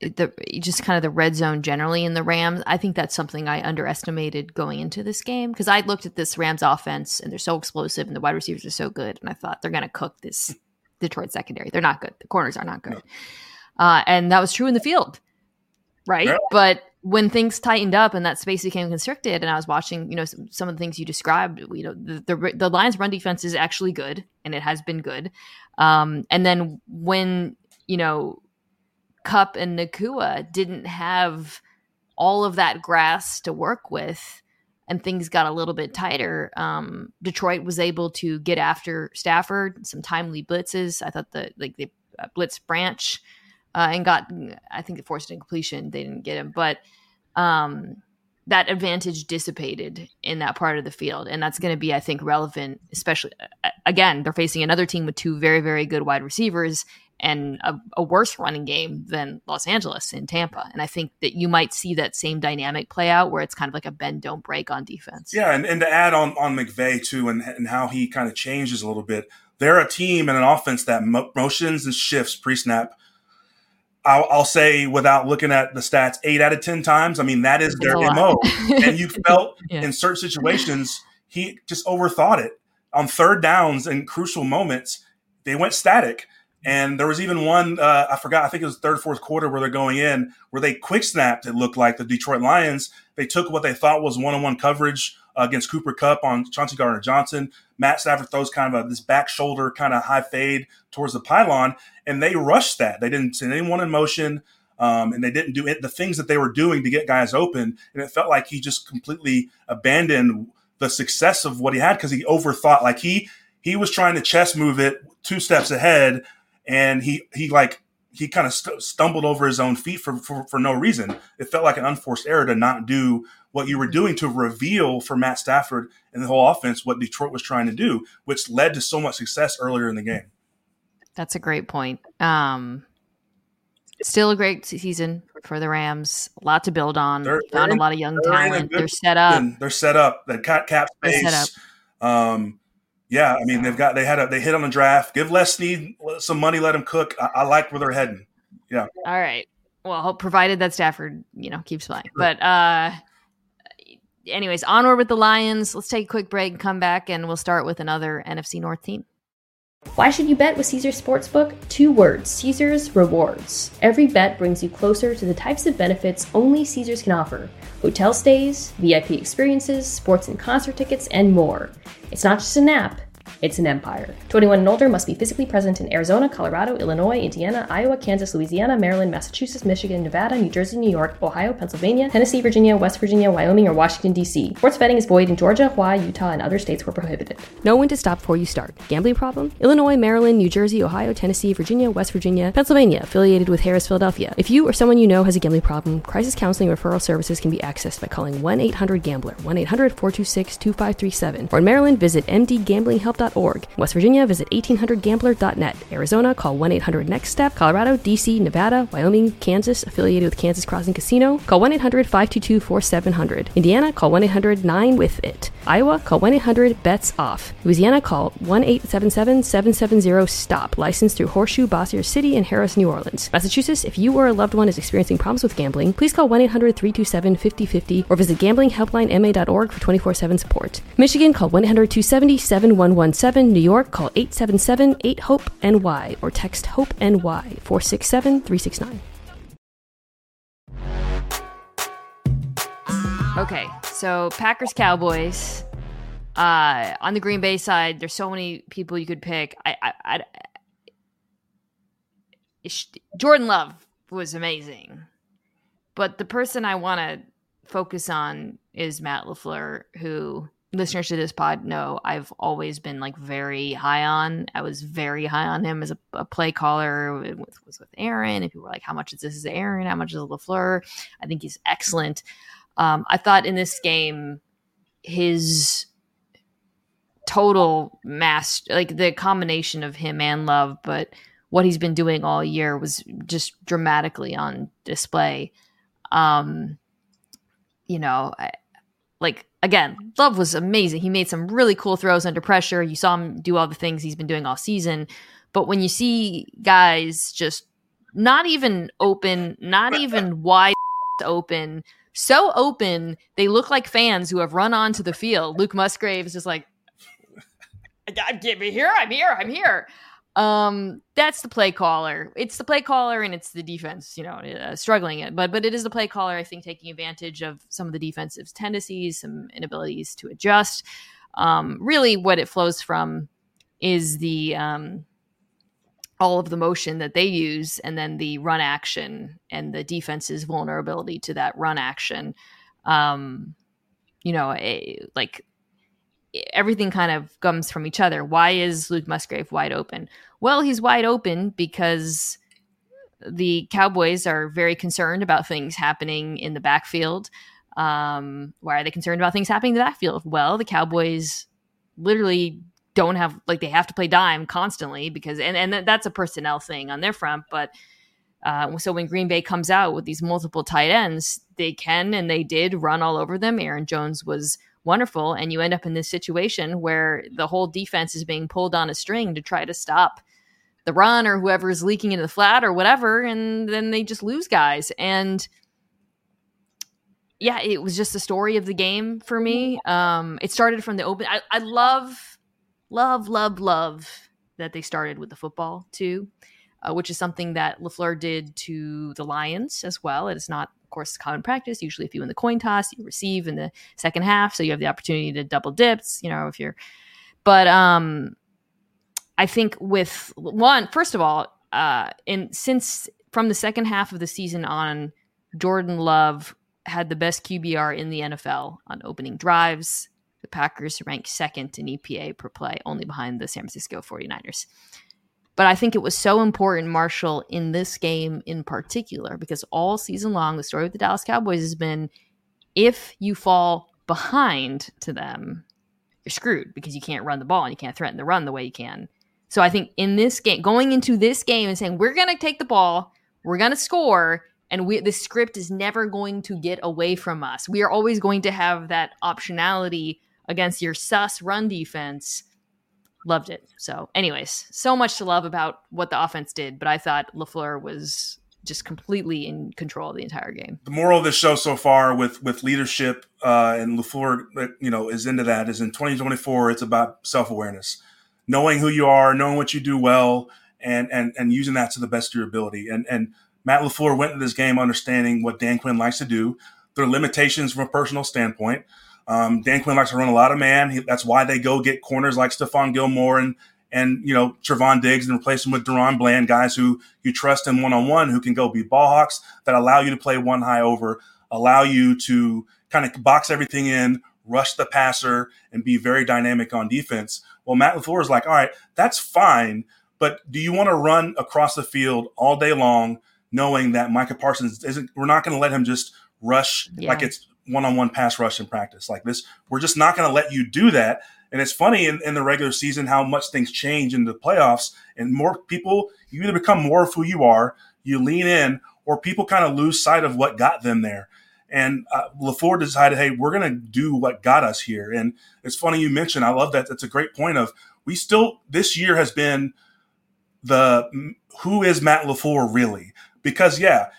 the just kind of the red zone generally in the Rams. I think that's something I underestimated going into this game because I looked at this Rams offense and they're so explosive and the wide receivers are so good, and I thought they're going to cook this Detroit secondary. They're not good. The corners are not good, uh, and that was true in the field, right? Yeah. But when things tightened up and that space became constricted, and I was watching, you know, some, some of the things you described, you know, the, the the Lions' run defense is actually good, and it has been good. Um, and then when you know Kupp and Nacua didn't have all of that grass to work with and things got a little bit tighter, um, Detroit was able to get after Stafford, some timely blitzes. I thought the like the uh, blitz branch uh, and got, I think, it forced incompletion. They didn't get him, but um, that advantage dissipated in that part of the field, and that's going to be, I think, relevant. Especially again, they're facing another team with two very, very good wide receivers, and a, a, worse running game than Los Angeles in Tampa. And I think that you might see that same dynamic play out where it's kind of like a bend don't break on defense. Yeah, and, and to add on on McVay too, and, and how he kind of changes a little bit. They're a team and an offense that mo- motions and shifts pre snap. I'll, I'll, say without looking at the stats, eight out of ten times. I mean that is their mo. and you felt yeah. in certain situations he just overthought it on third downs and crucial moments. They went static and there was even one, uh, I forgot, I think it was third, fourth quarter where they're going in, where they quick snapped, it looked like the Detroit Lions. They took what they thought was one on one coverage against Cooper Kupp on Chauncey Gardner Johnson. Matt Stafford throws kind of a, this back shoulder kind of high fade towards the pylon, and they rushed that. They didn't send anyone in motion. Um, and they didn't do it, the things that they were doing to get guys open. And it felt like he just completely abandoned the success of what he had because he overthought. Like he he was trying to chess move it two steps ahead and he he like he kind of st- stumbled over his own feet for, for, for no reason. It felt like an unforced error to not do what you were doing to reveal for Matt Stafford and the whole offense what Detroit was trying to do, which led to so much success earlier in the game. That's a great point. Um, still a great season for the Rams. A lot to build on. They're, Found they're a lot of young talent. They're set up. They're set up. They got cap space. Um, yeah, I mean they've got they had a they hit on the draft. Give Les Snead some money, let him cook. I, I like where they're heading. Yeah. All right. Well, provided that Stafford, you know, keeps playing. But uh anyways, onward with the Lions. Let's take a quick break come back and we'll start with another NFC North team. Why should you bet with Caesars Sportsbook? Two words Caesars Rewards. Every bet brings you closer to the types of benefits only Caesars can offer hotel stays, VIP experiences, sports and concert tickets, and more. It's not just an app, it's an empire. 21 and older must be physically present in Arizona, Colorado, Illinois, Indiana, Iowa, Kansas, Louisiana, Maryland, Massachusetts, Michigan, Nevada, New Jersey, New York, Ohio, Pennsylvania, Tennessee, Virginia, West Virginia, Wyoming, or Washington, D.C. Sports betting is void in Georgia, Hawaii, Utah, and other states where prohibited. Know when to stop before you start. Gambling problem? Illinois, Maryland, New Jersey, Ohio, Tennessee, Virginia, West Virginia, Pennsylvania, affiliated with Harrah's, Philadelphia. If you or someone you know has a gambling problem, crisis counseling referral services can be accessed by calling 1 800 Gambler, 1 800 426 2537. Or in Maryland, visit mdgamblinghelp.org. West Virginia, Virginia, visit 1800gambler.net. Arizona, call 1 800 Next Step. Colorado, DC, Nevada, Wyoming, Kansas, affiliated with Kansas Crossing Casino, call 1 800 522 4700. Indiana, call 1 800 9 with it. Iowa, call 1 800 BETS OFF. Louisiana, call 1 877 770 STOP. Licensed through Horseshoe, Bossier City, and Harrah's, New Orleans. Massachusetts, if you or a loved one is experiencing problems with gambling, please call 1 800 327 5050 or visit gamblinghelplinema.org for 24 7 support. Michigan, call 1 800 270 7117. New York, call 877 8 HOPE NY or text HOPE NY 467 369. Okay, so Packers Cowboys. Uh, on the Green Bay side, there's so many people you could pick. I, I, I Jordan Love was amazing, but the person I want to focus on is Matt LaFleur, who listeners to this pod know I've always been like very high on. I was very high on him as a, a play caller. Was, with Aaron, and people were like, "How much is this? Is Aaron? How much is Lafleur?" I think he's excellent. Um, I thought in this game, his total mass, like the combination of him and Love, but what he's been doing all year was just dramatically on display. Um, you know, I, like again, Love was amazing. He made some really cool throws under pressure. You saw him do all the things he's been doing all season. But when you see guys just not even open, not even wide open, so open, they look like fans who have run onto the field. Luke Musgrave is just like, get me here, I'm here, I'm here. Um, that's the play caller. It's the play caller and it's the defense, you know, uh, struggling it. But but it is the play caller, I think, taking advantage of some of the defensive tendencies, some inabilities to adjust. Um, really, what it flows from is the um, all of the motion that they use and then the run action and the defense's vulnerability to that run action. Um you know a, like everything kind of comes from each other. Why is luke musgrave wide open? Well he's wide open because the cowboys are very concerned about things happening in the backfield. Um why are they concerned about things happening in the backfield? Well the cowboys literally don't have like they have to play dime constantly because and and that's a personnel thing on their front but uh, so when Green Bay comes out with these multiple tight ends, they can and they did run all over them. Aaron Jones was wonderful, and you end up in this situation where the whole defense is being pulled on a string to try to stop the run or whoever is leaking into the flat or whatever, and then they just lose guys. And yeah, it was just the story of the game for me. Um, it started from the open. I, I love love, love, love that they started with the football too, uh, which is something that Lafleur did to the Lions as well. It is not, of course, common practice. Usually, if you win the coin toss, you receive in the second half, so you have the opportunity to double dips. You know, if you're, but um, I think with one, first of all, uh, and since from the second half of the season on, Jordan Love had the best QBR in the NFL on opening drives, the Packers rank second in EPA per play, only behind the San Francisco 49ers. But I think it was so important, Marshall, in this game in particular, because all season long, the story with the Dallas Cowboys has been if you fall behind to them, you're screwed because you can't run the ball and you can't threaten the run the way you can. So I think in this game, going into this game and saying, we're going to take the ball, we're going to score, and we the script is never going to get away from us. We are always going to have that optionality against your sus run defense. Loved it. So, anyways, so much to love about what the offense did, but I thought LaFleur was just completely in control of the entire game. The moral of the show so far with with leadership uh, and LaFleur, you know, is into that. Is in 2024, it's about self awareness, knowing who you are, knowing what you do well, and and and using that to the best of your ability. And and Matt LaFleur went into this game understanding what Dan Quinn likes to do, their limitations from a personal standpoint. Um, Dan Quinn likes to run a lot of man. He, that's why they go get corners like Stephon Gilmore and and you know Trevon Diggs and replace them with DaRon Bland, guys who you trust in one on one, who can go be ball hawks that allow you to play one high over, allow you to kind of box everything in, rush the passer, and be very dynamic on defense. Well, Matt LaFleur is like, all right, that's fine, but do you want to run across the field all day long, knowing that Micah Parsons isn't? We're not going to let him just rush yeah. like it's one-on-one pass rush in practice like this. We're just not going to let you do that. And it's funny in, in the regular season how much things change in the playoffs, and more people you either become more of who you are, you lean in, or people kind of lose sight of what got them there. And uh, LaFleur decided, hey, we're going to do what got us here. And it's funny you mentioned. I love that. That's a great point. Of we still this year has been the who is Matt LaFleur really? Because yeah,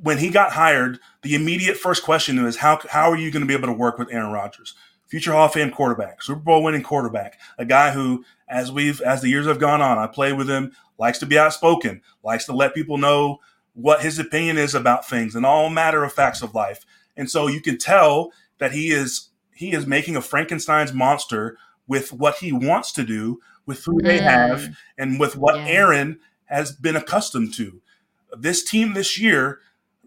when he got hired, the immediate first question is how how are you going to be able to work with Aaron Rodgers, future Hall of Fame quarterback, Super Bowl winning quarterback, a guy who, as we've as the years have gone on, I play with him, likes to be outspoken, likes to let people know what his opinion is about things and all matter of facts of life, and so you can tell that he is he is making a Frankenstein's monster with what he wants to do, with who they mm. have, and with what yeah. Aaron has been accustomed to. This team this year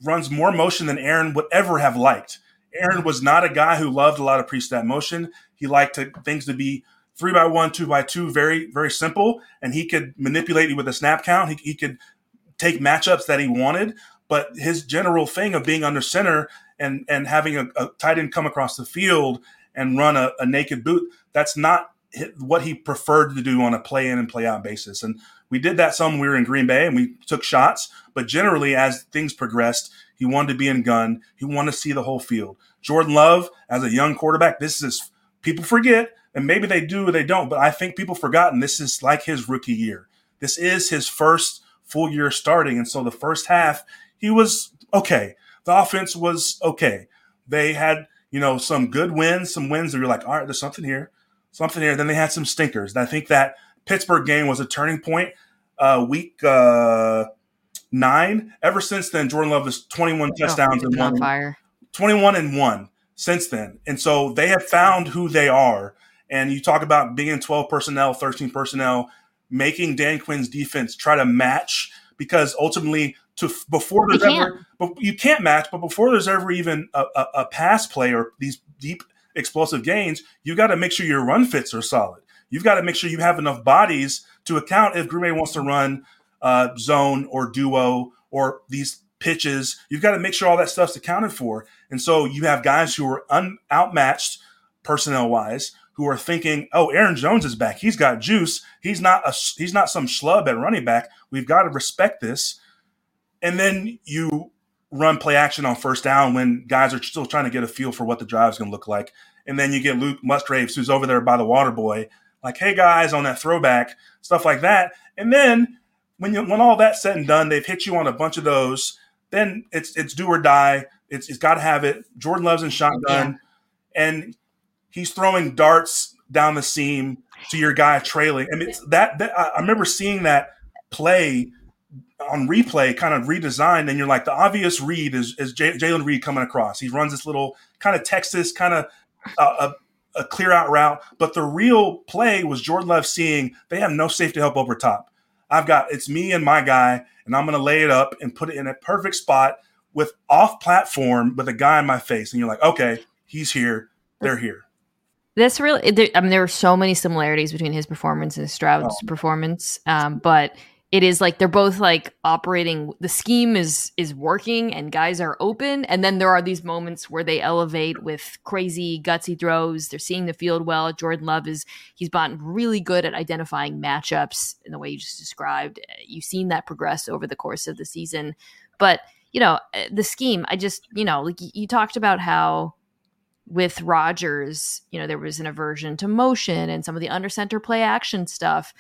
runs more motion than Aaron would ever have liked. Aaron was not a guy who loved a lot of pre-snap motion. He liked to, things to be three by one, two by two, very, very simple. And he could manipulate you with a snap count. He, he could take matchups that he wanted. But his general thing of being under center and, and having a, a tight end come across the field and run a, a naked boot, that's not what he preferred to do on a play in and play out basis. And we did that some we were in Green Bay and we took shots, but generally as things progressed, he wanted to be in gun. He wanted to see the whole field. Jordan Love, as a young quarterback, this is people forget, and maybe they do or they don't, but I think people forgotten this is like his rookie year. This is his first full year starting. And so the first half, he was okay. The offense was okay. They had, you know, some good wins, some wins that you're like, all right, there's something here, something here. Then they had some stinkers. And I think that Pittsburgh game was a turning point. Uh, week uh, nine. Ever since then, Jordan Love has 21 touchdowns and one. Fire. 21 and one since then. And so they have found who they are. And you talk about being 12 personnel, 13 personnel. making Dan Quinn's defense try to match because ultimately to before there's ever but you can't match but before there's ever even a, a, a pass play or these deep explosive gains you got to make sure your run fits are solid you've got to make sure you have enough bodies to account if Green Bay wants to run uh, zone or duo or these pitches you've got to make sure all that stuff's accounted for and so you have guys who are un- outmatched personnel wise who are thinking, "Oh, Aaron Jones is back. He's got juice. He's not a he's not some schlub at running back. We've got to respect this." And then you run play action on first down when guys are still trying to get a feel for what the drive is going to look like. And then you get Luke Musgraves, who's over there by the water boy, like, "Hey guys," on that throwback stuff like that. And then when you, when all that's said and done, they've hit you on a bunch of those. Then it's it's do or die. It's, it's got to have it. Jordan Love's in shotgun, yeah. and he's throwing darts down the seam to your guy trailing. I mean, that, that I remember seeing that play on replay, kind of redesigned, and you're like, the obvious read is, is J- Jayden Reed coming across. He runs this little kind of Texas kind of uh, a, clear out route, but the real play was Jordan Love seeing they have no safety help over top. I've got it's me and my guy, and I'm going to lay it up and put it in a perfect spot with off platform with a guy in my face, and you're like, okay, he's here, they're here. This really, there, I mean, there are so many similarities between his performance and Stroud's oh. performance, um, but it is like they're both like operating. The scheme is is working, and guys are open, and then there are these moments where they elevate with crazy gutsy throws. They're seeing the field well. Jordan Love is he's gotten really good at identifying matchups in the way you just described. You've seen that progress over the course of the season, but you know the scheme. I just you know like you talked about how with Rodgers, you know, there was an aversion to motion and some of the under center play action stuff.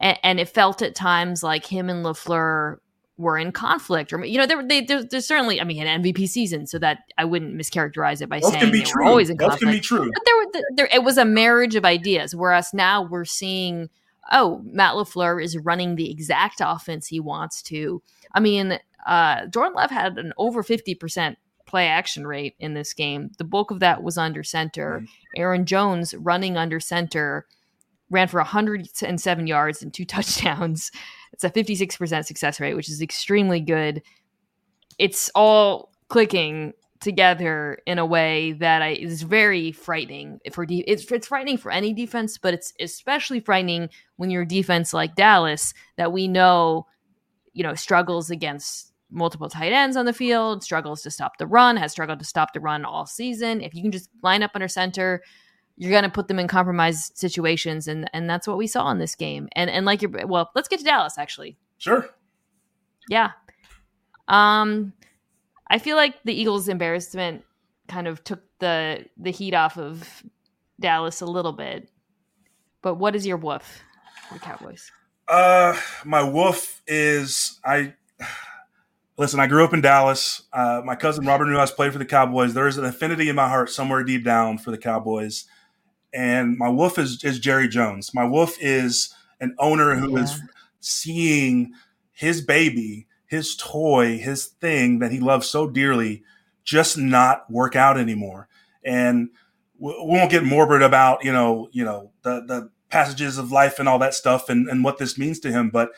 And, and it felt at times like him and LaFleur were in conflict or you know there, they, there's certainly i mean an mvp season so that i wouldn't mischaracterize it by Both saying they true. were always in Both conflict can be true but there, were, there it was a marriage of ideas whereas now we're seeing oh matt lafleur is running the exact offense he wants to i mean uh jordan love had an over 50% play action rate in this game. The bulk of that was under center. Mm-hmm. Aaron Jones running under center ran for 107 yards and two touchdowns. It's a 56% success rate, which is extremely good. It's all clicking together in a way that I, is very frightening for de- it's it's frightening for any defense, but it's especially frightening when you're a defense like Dallas that we know you know struggles against multiple tight ends on the field, struggles to stop the run, has struggled to stop the run all season. If you can just line up under center, you're going to put them in compromised situations, and and that's what we saw in this game. And and like you're well, let's get to Dallas actually. Sure. Yeah. Um, I feel like the Eagles' embarrassment kind of took the the heat off of Dallas a little bit. But what is your woof the Cowboys? Uh, my woof is I Listen, I grew up in Dallas. Uh, my cousin Robert Newhouse played for the Cowboys. There is an affinity in my heart somewhere deep down for the Cowboys. And my woof is, is Jerry Jones. My woof is an owner who yeah. is seeing his baby, his toy, his thing that he loves so dearly just not work out anymore. And we won't get morbid about, you know, you know, the, the passages of life and all that stuff and, and what this means to him. But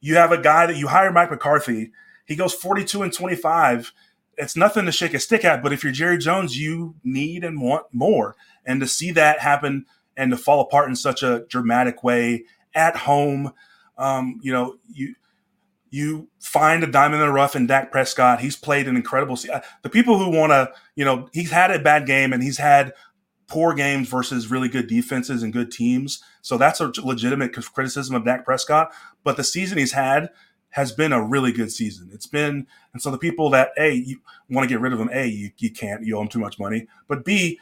you have a guy that you hire Mike McCarthy – he goes 42 and 25. It's nothing to shake a stick at, but if you're Jerry Jones, you need and want more. And to see that happen and to fall apart in such a dramatic way at home, um, you know, you you find a diamond in the rough in Dak Prescott. He's played an incredible. Uh, the people who want to, you know, he's had a bad game and he's had poor games versus really good defenses and good teams. So that's a legitimate criticism of Dak Prescott. But the season he's had has been a really good season. It's been, and so the people that A, you want to get rid of him, A, you, you can't, you owe him too much money. But B,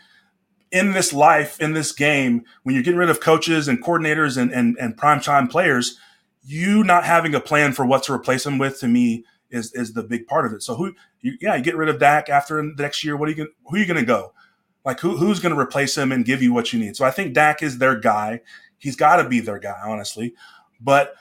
in this life, in this game, when you're getting rid of coaches and coordinators and, and, and prime time players, you not having a plan for what to replace them with to me is, is the big part of it. So who, you, yeah, you get rid of Dak after the next year. What are you going, who are you going to go? Like who, who's going to replace him and give you what you need? So I think Dak is their guy. He's got to be their guy, honestly. But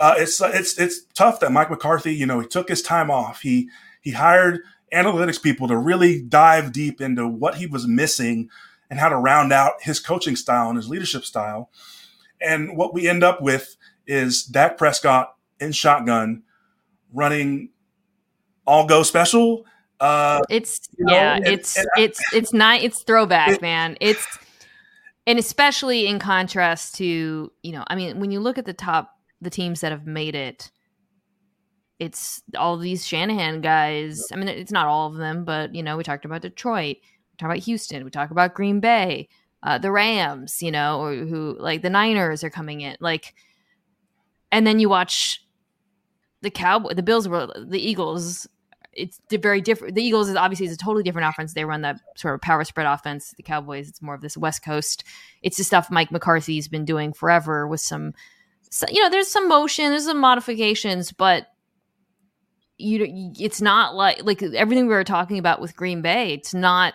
uh, it's it's it's tough that Mike McCarthy, you know, he took his time off. He he hired analytics people to really dive deep into what he was missing and how to round out his coaching style and his leadership style. And what we end up with is Dak Prescott in shotgun running all go special. Uh, it's yeah, know, it's and, and it's it's not it's throwback, it, man. It's and especially in contrast to you know, I mean, when you look at the top the teams that have made it, it's all these Shanahan guys. I mean, it's not all of them, but you know, we talked about Detroit, we talked about Houston, we talk about Green Bay, uh, the Rams, you know, or who like the Niners are coming in, like, and then you watch the Cowboy, the Bills were the Eagles. It's very different. The Eagles is obviously is a totally different offense. They run that sort of power spread offense. The Cowboys, it's more of this West Coast. It's the stuff Mike McCarthy's been doing forever with some, so, you know, there's some motion, there's some modifications, but you it's not like like everything we were talking about with Green Bay. It's not.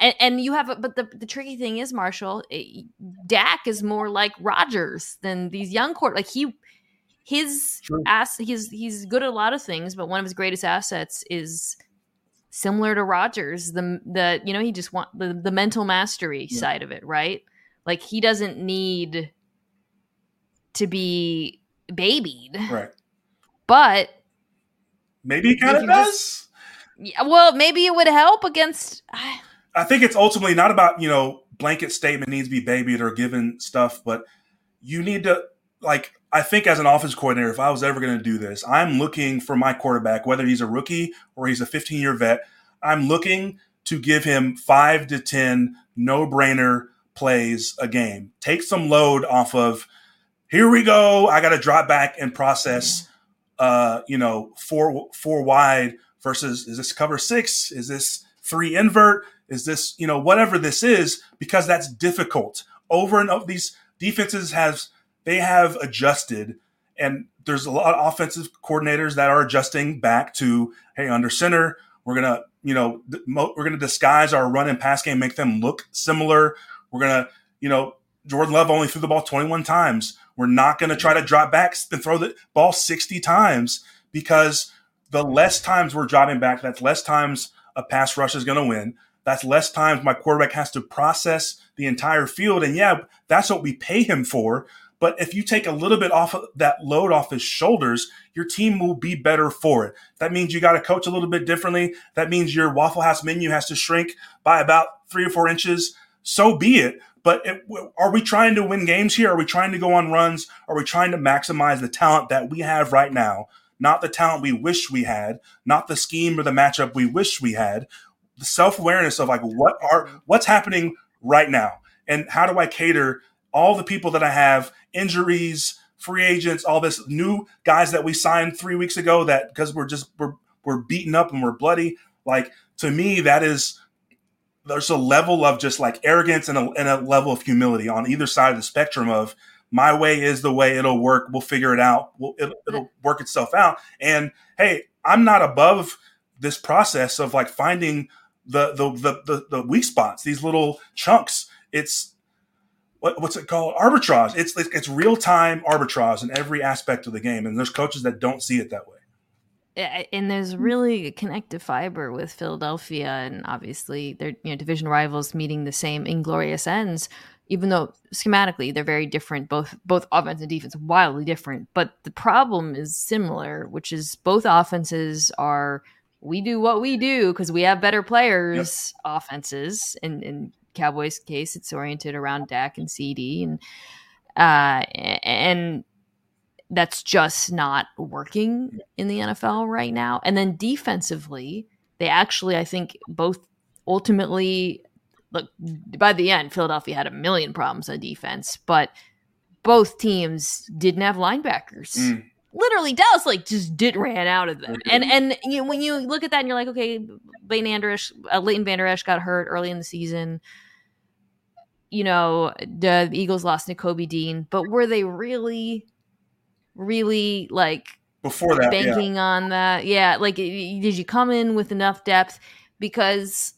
And, and you have, a, but the, the tricky thing is, Marshall, it, Dak is more like Rodgers than these young court. Like he, his ass, he's he's good at a lot of things, but one of his greatest assets is similar to Rodgers. The the you know he just want the the mental mastery yeah. side of it, right? Like he doesn't need to be babied, right? But Maybe he kind of does. Just, yeah, well, maybe it would help against. I think it's ultimately not about you know blanket statement needs to be babied or given stuff, but you need to like. I think as an offense coordinator, if I was ever going to do this, I'm looking for my quarterback, whether he's a rookie or he's a 15 year vet. I'm looking to give him five to 10 no brainer plays a game. Take some load off of, here we go. I got to drop back and process uh, you know, four four wide versus is this cover six? Is this three invert? Is this you know whatever this is? Because that's difficult. Over and over, these defenses has they have adjusted, and there's a lot of offensive coordinators that are adjusting back to hey under center we're gonna you know we're gonna disguise our run and pass game, make them look similar. We're gonna you know Jordan Love only threw the ball 21 times. We're not going to try to drop back and throw the ball 60 times because the less times we're dropping back, that's less times a pass rush is going to win. That's less times my quarterback has to process the entire field. And yeah, that's what we pay him for. But if you take a little bit off of that load off his shoulders, your team will be better for it. That means you got to coach a little bit differently. That means your Waffle House menu has to shrink by about three or four inches. So be it. But it, are we trying to win games here? Are we trying to go on runs? Are we trying to maximize the talent that we have right now? Not the talent we wish we had, not the scheme or the matchup we wish we had. The self awareness of like what are what's happening right now, and how do I cater all the people that I have, injuries, free agents, all this new guys that we signed three weeks ago that because we're just we're we're beaten up and we're bloody. Like to me, that is there's a level of just like arrogance and a, and a level of humility on either side of the spectrum of my way is the way it'll work. We'll figure it out. We'll, it'll, it'll work itself out. And hey, I'm not above this process of like finding the the the the, the weak spots, these little chunks. It's what, what's it called? Arbitrage. It's it's real time arbitrage in every aspect of the game, and there's coaches that don't see it that way and there's really a connective fiber with Philadelphia, and obviously they're you know division rivals meeting the same inglorious ends. Even though schematically they're very different, both both offense and defense wildly different, but the problem is similar, which is both offenses are we do what we do because we have better players. Yep. Offenses, in in Cowboys' case, it's oriented around Dak and CD, and uh, and that's just not working in the NFL right now. And then defensively, they actually, I think, both ultimately look by the end, Philadelphia had a million problems on defense, but both teams didn't have linebackers. Mm. Literally, Dallas like just did ran out of them, and and you know, when you look at that and you're like, okay, Leighton Vander Esch, uh, Leighton Vander Esch got hurt early in the season. You know, the Eagles lost Nakobe Dean, but were they really really like before that banking yeah. on that? Yeah like did you come in with enough depth? Because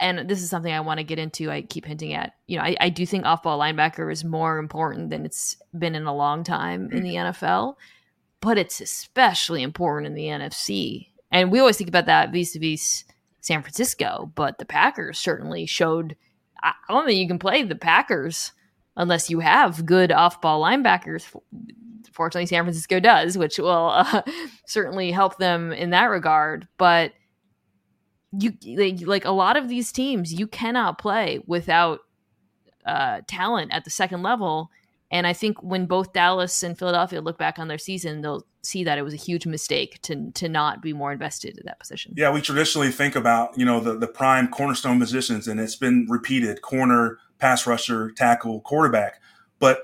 and this is something i want to get into i keep hinting at you know i, I do think off-ball linebacker is more important than it's been in a long time in the nfl but it's especially important in the nfc and we always think about that vis-a-vis san francisco but the packers certainly showed i don't think you can play the packers unless you have good off ball linebackers. Fortunately, San Francisco does, which will uh, certainly help them in that regard. But you like, like a lot of these teams, you cannot play without uh, talent at the second level. And I think when both Dallas and Philadelphia look back on their season, they'll see that it was a huge mistake to to not be more invested in that position. Yeah, we traditionally think about you know the the prime cornerstone positions, and it's been repeated: corner, pass rusher, tackle, quarterback. But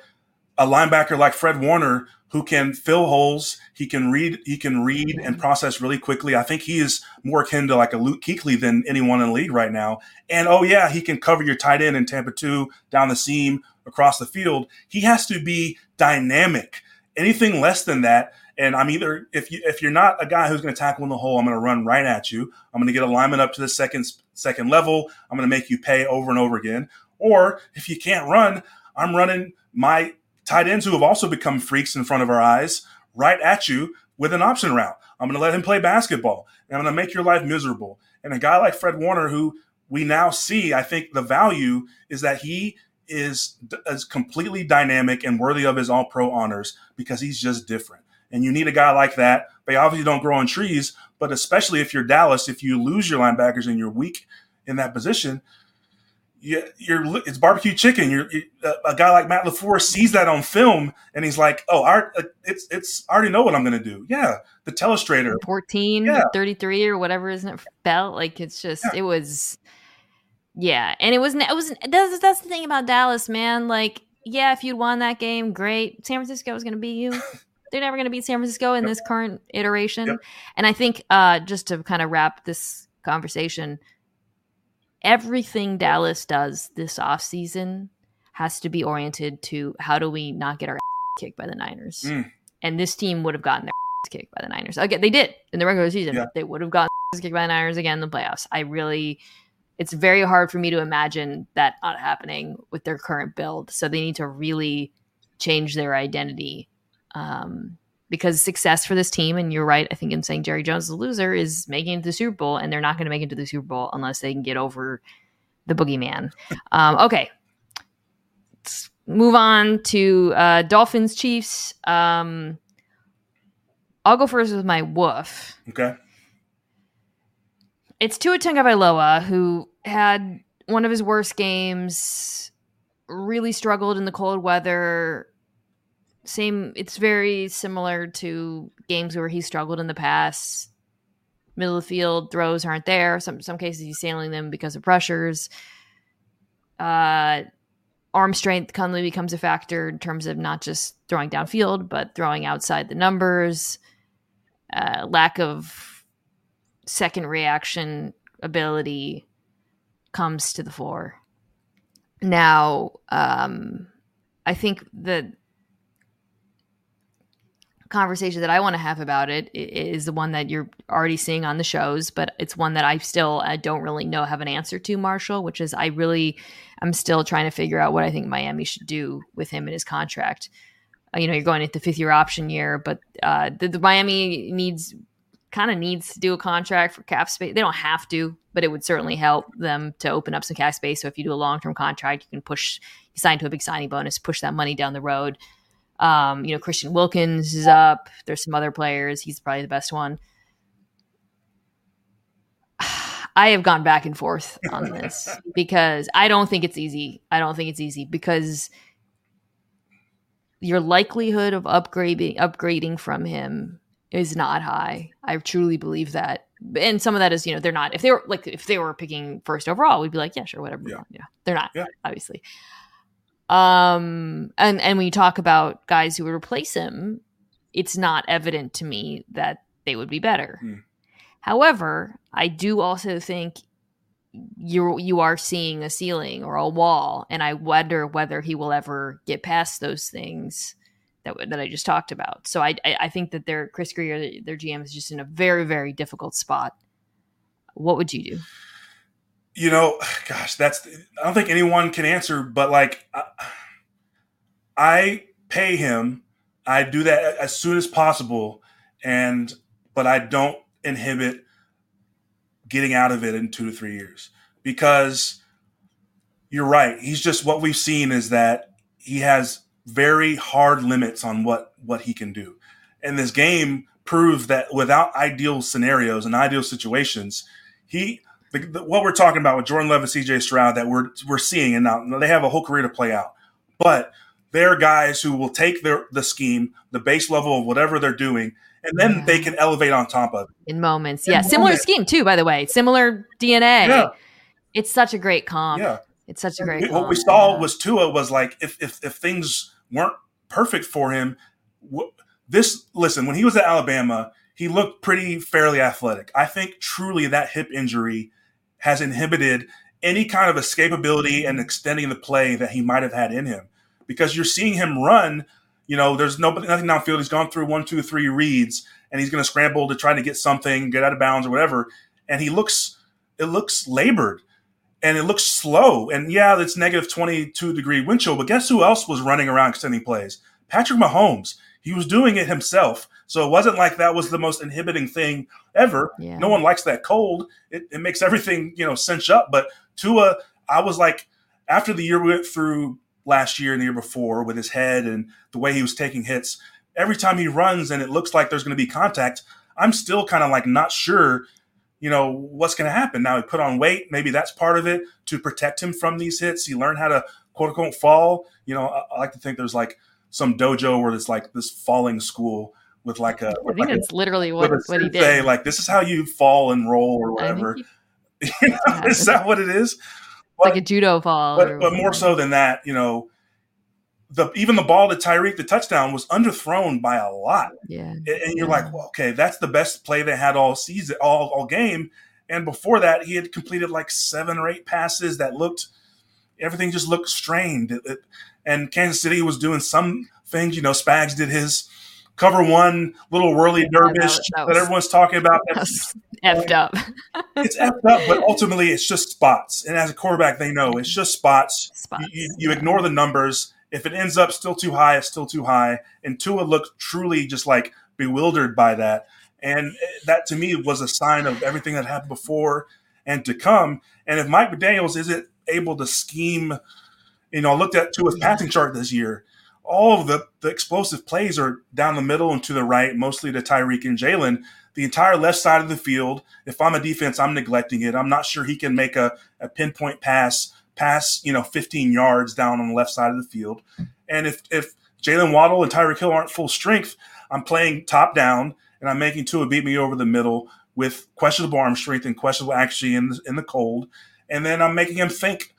a linebacker like Fred Warner, who can fill holes, he can read, he can read and process really quickly. I think he is more akin to like a Luke Kuechly than anyone in the league right now. And oh yeah, he can cover your tight end in Tampa two down the seam across the field. He has to be dynamic. Anything less than that, and I'm either if you if you're not a guy who's going to tackle in the hole, I'm going to run right at you. I'm going to get alignment up to the second second level. I'm going to make you pay over and over again. Or if you can't run, I'm running my tight ends who have also become freaks in front of our eyes right at you with an option route. I'm going to let him play basketball and I'm going to make your life miserable. And a guy like Fred Warner, who we now see, I think the value is that he is, is completely dynamic and worthy of his all pro honors because he's just different. And you need a guy like that. They obviously don't grow on trees, but especially if you're Dallas, if you lose your linebackers and you're weak in that position, you, you're it's barbecue chicken. You're, you, a guy like Matt LaFleur sees that on film and he's like, "Oh, I, it's it's I already know what I'm going to do." Yeah, the telestrator, 14, yeah. 33 or whatever isn't it belt like it's just yeah. it was yeah, and it was it was that's that's the thing about Dallas, man. Like, yeah, if you'd won that game, great. San Francisco was going to beat you. They're never going to beat San Francisco in yep. this current iteration. Yep. And I think uh, just to kind of wrap this conversation, everything Dallas does this offseason has to be oriented to how do we not get our kicked by the Niners. Mm. And this team would have gotten their kicked by the Niners. Again, they did in the regular season. Yeah. They would have gotten kicked by the Niners again in the playoffs. I really it's very hard for me to imagine that not happening with their current build. So they need to really change their identity. Um, because success for this team, and you're right, I think in saying Jerry Jones is a loser, is making it to the Super Bowl, and they're not going to make it to the Super Bowl unless they can get over the boogeyman. Um, okay, let's move on to uh, Dolphins Chiefs. Um, I'll go first with my woof. Okay. It's Tua Tagovailoa who had one of his worst games. Really struggled in the cold weather same it's very similar to games where he struggled in the past. Middle of the field throws aren't there. Some some cases he's sailing them because of pressures. Uh arm strength constantly becomes a factor in terms of not just throwing downfield but throwing outside the numbers. Uh, lack of second reaction ability comes to the fore. Now um i think that conversation that I want to have about it is the one that you're already seeing on the shows, but it's one that I still don't really know have an answer to, Marshall, which is I really I'm still trying to figure out what I think Miami should do with him in his contract. Uh, you know, you're going into the fifth year option year, but uh, the, the Miami needs kind of needs to do a contract for cap space. They don't have to, but it would certainly help them to open up some cap space. So if you do a long term contract, you can push, you sign to a big signing bonus, push that money down the road. Um, you know, Christian Wilkins is up. There's some other players. He's probably the best one. I have gone back and forth on this because I don't think it's easy. I don't think it's easy because your likelihood of upgrading upgrading from him is not high. I truly believe that. And some of that is, you know, they're not if they were like if they were picking first overall, we'd be like, yeah, sure, whatever. Yeah. yeah. They're not, yeah. obviously. Um, and and when you talk about guys who would replace him, it's not evident to me that they would be better. Mm. However, I do also think you you are seeing a ceiling or a wall, and I wonder whether he will ever get past those things that that I just talked about. So I I, I think that their Chris Grier, their GM, is just in a very very difficult spot. What would you do? You know, gosh, that's I don't think anyone can answer, but like I, I pay him, I do that as soon as possible, and but I don't inhibit getting out of it in two to three years because you're right. He's just what we've seen is that he has very hard limits on what what he can do. And this game proves that without ideal scenarios and ideal situations, he the, the, what we're talking about with Jordan Love and CJ Stroud that we're we're seeing, and now they have a whole career to play out. But they're guys who will take their the scheme, the base level of whatever they're doing, and then yeah. they can elevate on top of it in moments. In yeah, moments. similar scheme too, by the way, similar DNA. Yeah. It's such a great comp. Yeah, it's such a great. What we saw yeah. was Tua was like if if if things weren't perfect for him, this listen when he was at Alabama, he looked pretty fairly athletic. I think truly that hip injury has inhibited any kind of escapability and extending the play that he might have had in him because you're seeing him run. You know, there's nobody nothing downfield. He's gone through one, two, three reads, and he's going to scramble to try to get something, get out of bounds or whatever. And he looks, it looks labored, and it looks slow. And yeah, it's negative 22 degree wind chill. But guess who else was running around extending plays? Patrick Mahomes. He was doing it himself. So it wasn't like that was the most inhibiting thing ever. Yeah. No one likes that cold. It, it makes everything, you know, cinch up. But Tua, I was like, after the year we went through last year and the year before with his head and the way he was taking hits. Every time he runs and it looks like there's going to be contact, I'm still kind of like not sure, you know, what's going to happen. Now he put on weight, maybe that's part of it to protect him from these hits. He learned how to quote unquote fall. You know, I, I like to think there's like some dojo where it's like this falling school with like a. With I think like it's a, literally what, what he did. Say, like this is how you fall and roll or whatever. He, you know, is that what it is? But, like a judo fall. But, but more so than that, you know, the even the ball to Tyreek, the touchdown was underthrown by a lot. Yeah, and, and you're yeah. like, well, okay, that's the best play they had all season, all all game. And before that, he had completed like seven or eight passes that looked, everything just looked strained. It, it, and Kansas City was doing some things. You know, Spags did his cover one little whirly dervish that, that, everyone's talking about. That's effed up. it's effed up, but ultimately it's just spots. And as a quarterback, they know it's just spots. spots. You, you, you ignore the numbers. If it ends up still too high, it's still too high. And Tua looked truly just like bewildered by that. And eh, that to me was a sign of everything that happened before and to come. And if Mike McDaniels isn't able to scheme, you know, I looked at Tua's passing chart this year all of the, the explosive plays are down the middle and to the right, mostly to Tyreek and Jalen. The entire left side of the field, if I'm a defense, I'm neglecting it. I'm not sure he can make a, a pinpoint pass, pass, you know, 15 yards down on the left side of the field. And if, if Jalen Waddle and Tyreek Hill aren't full strength, I'm playing top down and I'm making Tua beat me over the middle with questionable arm strength and questionable actually in in the cold. And then I'm making him think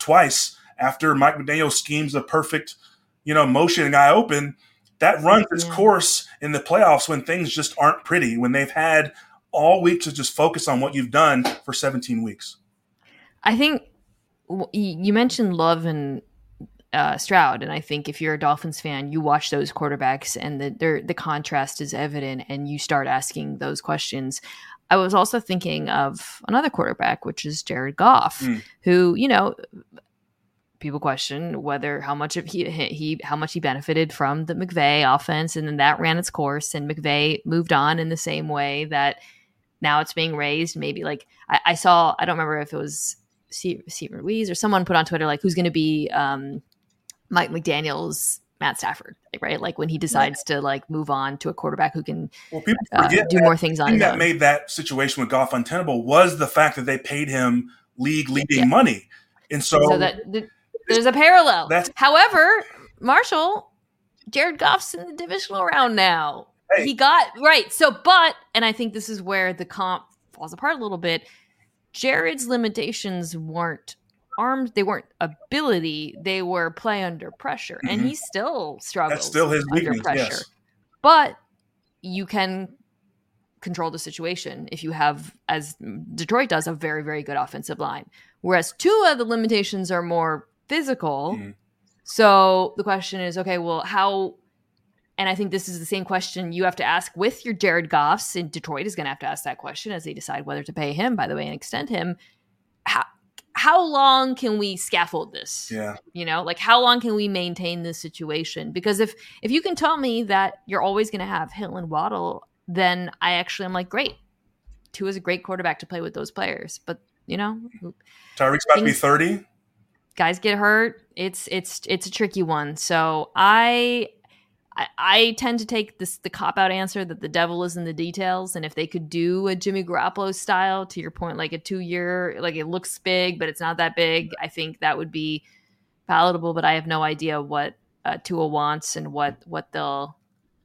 twice after Mike McDaniel schemes a perfect – you know, motion guy open, that runs its course in the playoffs when things just aren't pretty, when they've had all week to just focus on what you've done for 17 weeks. I think you mentioned Love and uh, Stroud, and I think if you're a Dolphins fan, you watch those quarterbacks, and the the contrast is evident, and you start asking those questions. I was also thinking of another quarterback, which is Jared Goff, mm. who you know people question whether how much of he, he how much he benefited from the McVay offense, and then that ran its course, and McVay moved on in the same way that now it's being raised. Maybe like I, I saw, I don't remember if it was Steve Ruiz or someone put on Twitter like who's going to be um, Mike McDaniel's Matt Stafford, right? Like when he decides to like move on to a quarterback who can well, people uh, do that, more things on his that own. made that situation with Goff untenable was the fact that they paid him league leading yeah. money, and so, so that the, there's a parallel. That's- However, Marshall, Jared Goff's in the divisional round now. Hey. He got right. So, but, and I think this is where the comp falls apart a little bit. Jared's limitations weren't arms, they weren't ability, they were play under pressure. Mm-hmm. And he still struggles That's still his under weakness, pressure. Yes. But you can control the situation if you have, as Detroit does, a very, very good offensive line. Whereas two of the limitations are more physical. Mm-hmm. So the question is, okay, well, how? And I think this is the same question you have to ask with your Jared Goffs. And Detroit is going to have to ask that question as they decide whether to pay him, by the way, and extend him. How, how long can we scaffold this? Yeah. You know, like how long can we maintain this situation? Because if if you can tell me that you're always going to have Hill and Waddle, then I actually am like, great. Tua is a great quarterback to play with those players. But you know, Tyreek's about things, to be thirty. Guys get hurt. It's it's it's a tricky one. So I I, I tend to take this the cop out answer that the devil is in the details, and if they could do a Jimmy Garoppolo style, to your point, like a two year, like it looks big, but it's not that big, I think that would be palatable. But I have no idea what uh, Tua wants and what what they'll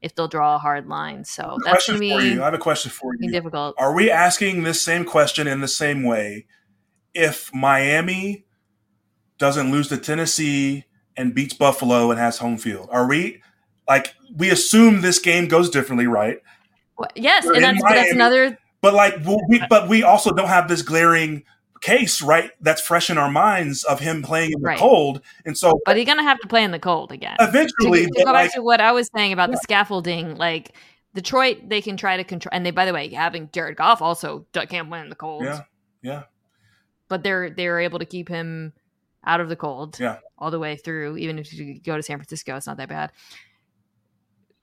if they'll draw a hard line. So that's Question gonna for be you. I have a question for you. difficult. Are we asking this same question in the same way if Miami doesn't lose to Tennessee and beats Buffalo and has home field? Are we like we assume this game goes differently, right? Well, Yes, They're and that's, but that's another But like we'll- we, but we also don't have this glaring case, right? That's fresh in our minds of him playing in the Right. cold, and so but he's gonna have to play in the cold again. eventually, to but go like, back to what I was saying about the scaffolding, like Detroit, they can try to control. And they, by the way, having Jared Goff also can't win in the cold. yeah, yeah, But they're they're able to keep him out of the cold. Yeah. all the way through. Even if you go to San Francisco, it's not that bad.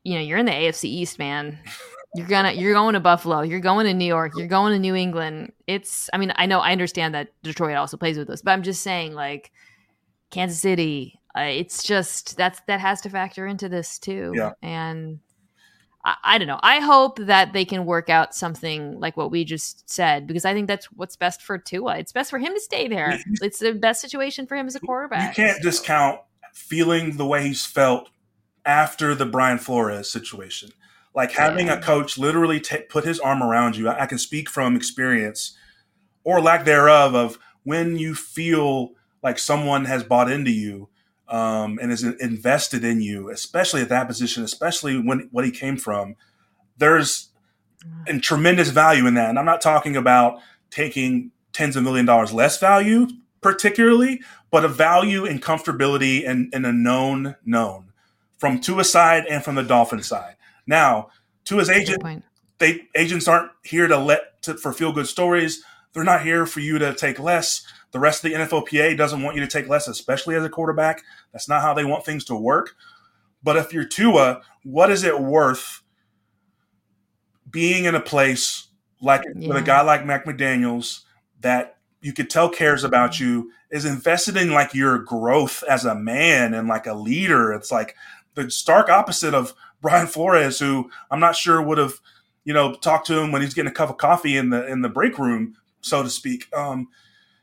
You know, you're in the AFC East, man. You're gonna you're going to Buffalo. You're going to New York. You're going to New England. It's. I mean, I know I understand that Detroit also plays with us, but I'm just saying, like Kansas City. Uh, it's just that's that has to factor into this too. Yeah. And I, I don't know. I hope that they can work out something like what we just said because I think that's what's best for Tua. It's best for him to stay there. It's the best situation for him as a quarterback. you can't discount feeling the way he's felt after the Brian Flores situation. Like having Yeah. a coach literally ta put his arm around you. I, I can speak from experience or lack thereof of when you feel like someone has bought into you um, and is invested in you, especially at that position, especially when what he came from. There's and tremendous value in that. And I'm not talking about taking tens of million dollars less value, particularly, but a value in comfortability and, and a known known from Tua's side and from the Dolphin side. Now, Tua's agent, they agents aren't here to let to, for feel good stories. They're not here for you to take less. The rest of the NFLPA doesn't want you to take less, especially as a quarterback. That's not how they want things to work. But if you're Tua, what is it worth being in a place like with a guy like Mac McDaniels that you could tell cares about you, is invested in like your growth as a man and like a leader? It's like the stark opposite of Brian Flores, who I'm not sure would have, you know, talked to him when he's getting a cup of coffee in the in the break room, so to speak. Um,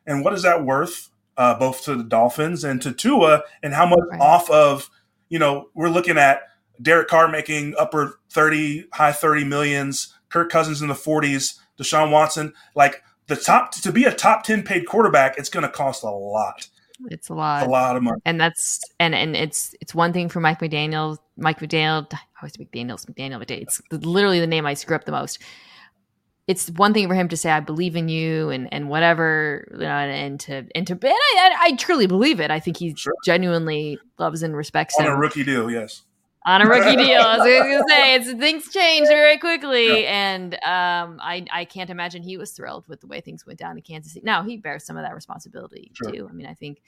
and what is that worth, uh, both to the Dolphins and to Tua, and how much Right. off of, you know, we're looking at Derek Carr making upper 30, high 30 millions, Kirk Cousins in the 40s, Deshaun Watson, like the top to be a top 10 paid quarterback, it's going to cost a lot, It's a lot. a lot of money. and that's and and it's it's one thing for Mike McDaniel. Mike McDaniel, I always McDaniel's McDaniel McDaniel. It's literally the name I screw up the most. It's one thing for him to say I believe in you and and whatever, you know, and, and to and to and I, I, I truly believe it. I think he Sure. genuinely loves and respects On him a rookie deal, yes. on a rookie deal. I was gonna say it's things change very quickly, and um, I I can't imagine he was thrilled with the way things went down in Kansas City. Now he bears some of that responsibility Sure. too. I mean, I think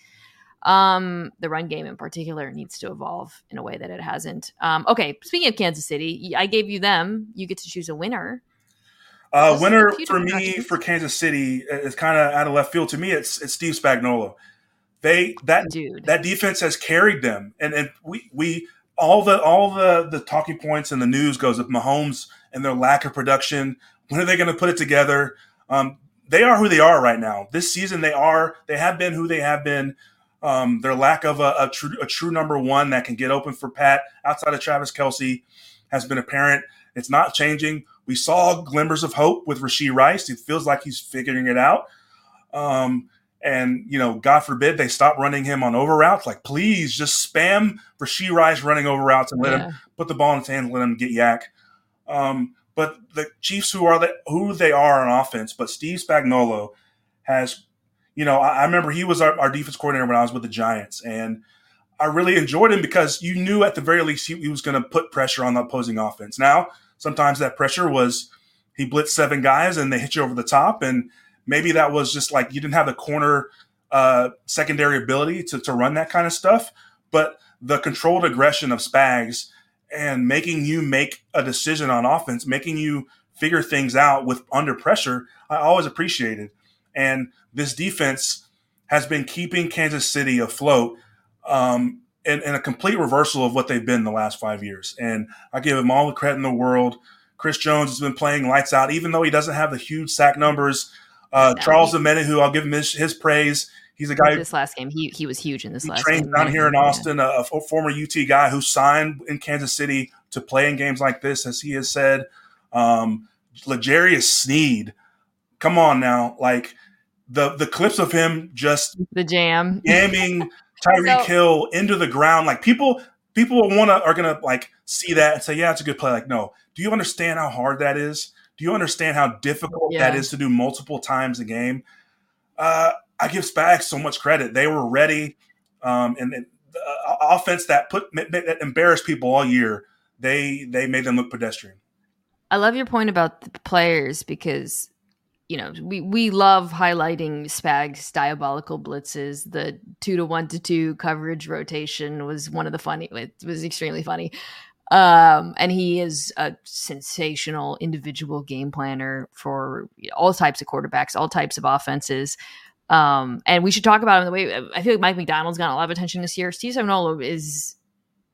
um, the run game in particular needs to evolve in a way that it hasn't. Um, okay, speaking of Kansas City, I gave you them. You get to choose a winner. Uh, winner for me for Kansas City is kind of out of left field. To me, it's it's Steve Spagnuolo. They that Dude, that defense has carried them, and and we we all the all the the talking points in the news goes with Mahomes and their lack of production. When are they going to put it together? Um, they are who they are right now. This season, they are they have been who they have been. Um, their lack of a, a true a true number one that can get open for Pat outside of Travis Kelce has been apparent. It's not changing. We saw glimmers of hope with Rashee Rice. It feels like he's figuring it out. Um, and you know, God forbid they stop running him on over routes. Like, please just spam Rashee Rice running over routes and let him put the ball in his hands, let him get YAC. Um, but the Chiefs, who are the, who they are on offense, but Steve Spagnuolo has, you know, I, I remember he was our, our defense coordinator when I was with the Giants, and I really enjoyed him because you knew at the very least he, he was going to put pressure on the opposing offense. Now, sometimes that pressure was he blitzed seven guys and they hit you over the top, and maybe that was just like you didn't have the corner uh, secondary ability to, to run that kind of stuff. But the controlled aggression of Spags and making you make a decision on offense, making you figure things out with under pressure, I always appreciated. And this defense, has been keeping Kansas City afloat um, in, in, a complete reversal of what they've been the last five years. And I give him all the credit in the world. Chris Jones has been playing lights out, even though he doesn't have the huge sack numbers. Uh, Charles who I'll give him his, his praise. He's a guy. This last game, he he was huge in this he last trained game. down here in Austin, a, a, former UT guy who signed in Kansas City to play in games like this, as he has said. Um, L'Jarius Sneed, come on now, like the the clips of him just the jam jamming Tyreek so, Hill into the ground, like people people want to are gonna like see that and say, yeah, it's a good play. Like, no, do you understand how hard that is? Do you understand how difficult yeah. that is to do multiple times a game? Uh, I give Spags so much credit. They were ready, um, and, and uh, offense that put that embarrassed people all year. They they made them look pedestrian. I love your point about the players because you know we we love highlighting Spags diabolical blitzes. The two to one to two coverage rotation was one of the funny. It was extremely funny. Um, and he is a sensational individual game planner for all types of quarterbacks, all types of offenses. Um, and we should talk about him the way I feel like Mike Macdonald's gotten a lot of attention this year. Steve Spagnuolo is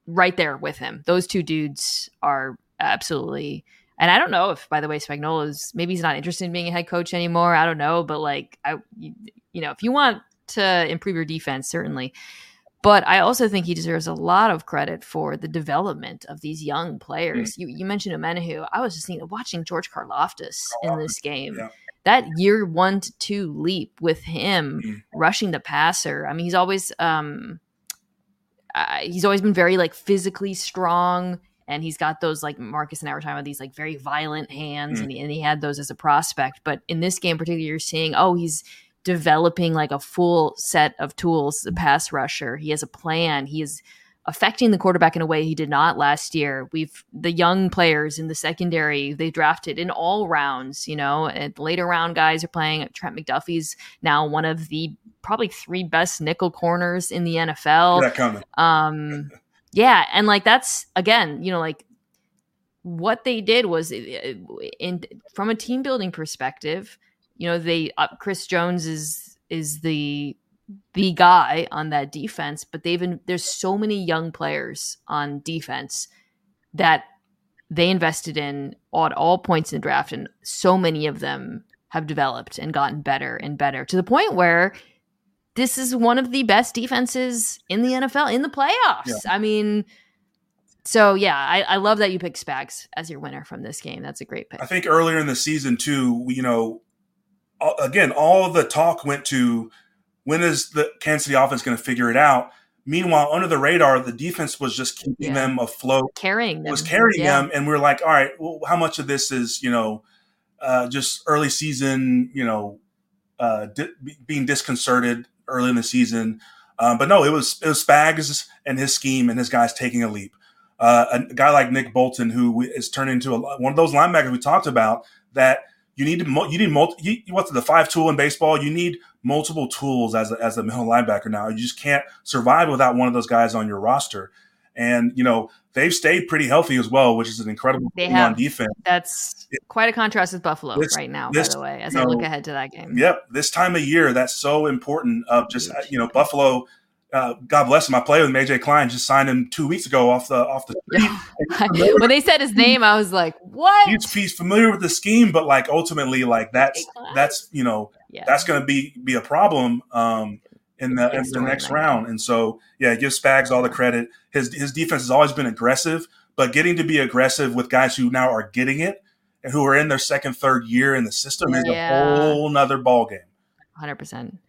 right there with him. Those two dudes are absolutely. And I don't know if, by the way, Spagnuolo is maybe he's not interested in being a head coach anymore. I don't know, but like I, you, you know, if you want to improve your defense, certainly but I also think he deserves a lot of credit for the development of these young players. Mm. You, you mentioned Omenihu. I was just thinking, watching George Karlaftis in this game. Yeah. That year one to two leap with him mm. rushing the passer. I mean, he's always um, uh, he's always been very like physically strong, and he's got those like Marcus and I were talking about these like very violent hands, mm. and, he, and he had those as a prospect. But in this game, particularly, you're seeing oh he's developing like a full set of tools the pass rusher. He has a plan. He is affecting the quarterback in a way he did not last year. We've the young players in the secondary they drafted in all rounds, you know, and later round guys are playing. Trent McDuffie's now one of the probably three best nickel corners in the NFL. Um yeah, and like that's again, you know, like what they did was in from a team building perspective, you know they uh, Chris Jones is is the the guy on that defense, but they've been there's so many young players on defense that they invested in at all points in the draft, and so many of them have developed and gotten better and better to the point where this is one of the best defenses in the NFL in the playoffs. Yeah. I mean, so yeah, I, I, love that you picked Spags as your winner from this game. That's a great pick. I think earlier in the season too, you know, again, all the talk went to when is the Kansas City offense going to figure it out? Meanwhile, under the radar, the defense was just keeping yeah. them afloat, carrying them, was carrying yeah. them, and we are like, all right, well, how much of this is you know uh, just early season, you know, uh, di- being disconcerted early in the season? Um, but no, it was it was Spags and his scheme and his guys taking a leap. Uh, a guy like Nick Bolton, who is turned into a, one of those linebackers we talked about that you need to you need multi, you, what's the five tool in baseball? You need multiple tools as a, as a middle linebacker now. You just can't survive without one of those guys on your roster. And you know they've stayed pretty healthy as well, which is an incredible they thing have, on defense. That's it, quite a contrast with Buffalo this, right now, this, by the way. As I know, look ahead to that game. Yep, this time of year, that's so important. Of just you know Buffalo uh, God bless him. I played with AJ Klein. Just signed him two weeks ago off the off the street. when they said his name, I was like, "What?" He's, he's familiar with the scheme, but like ultimately, like that's that's you know yeah. that's going to be be a problem um, in the in the next round. And so, yeah, give Spags all the credit. His his defense has always been aggressive, but getting to be aggressive with guys who now are getting it and who are in their second, third year in the system is yeah. a whole nother ball game. Hundred percent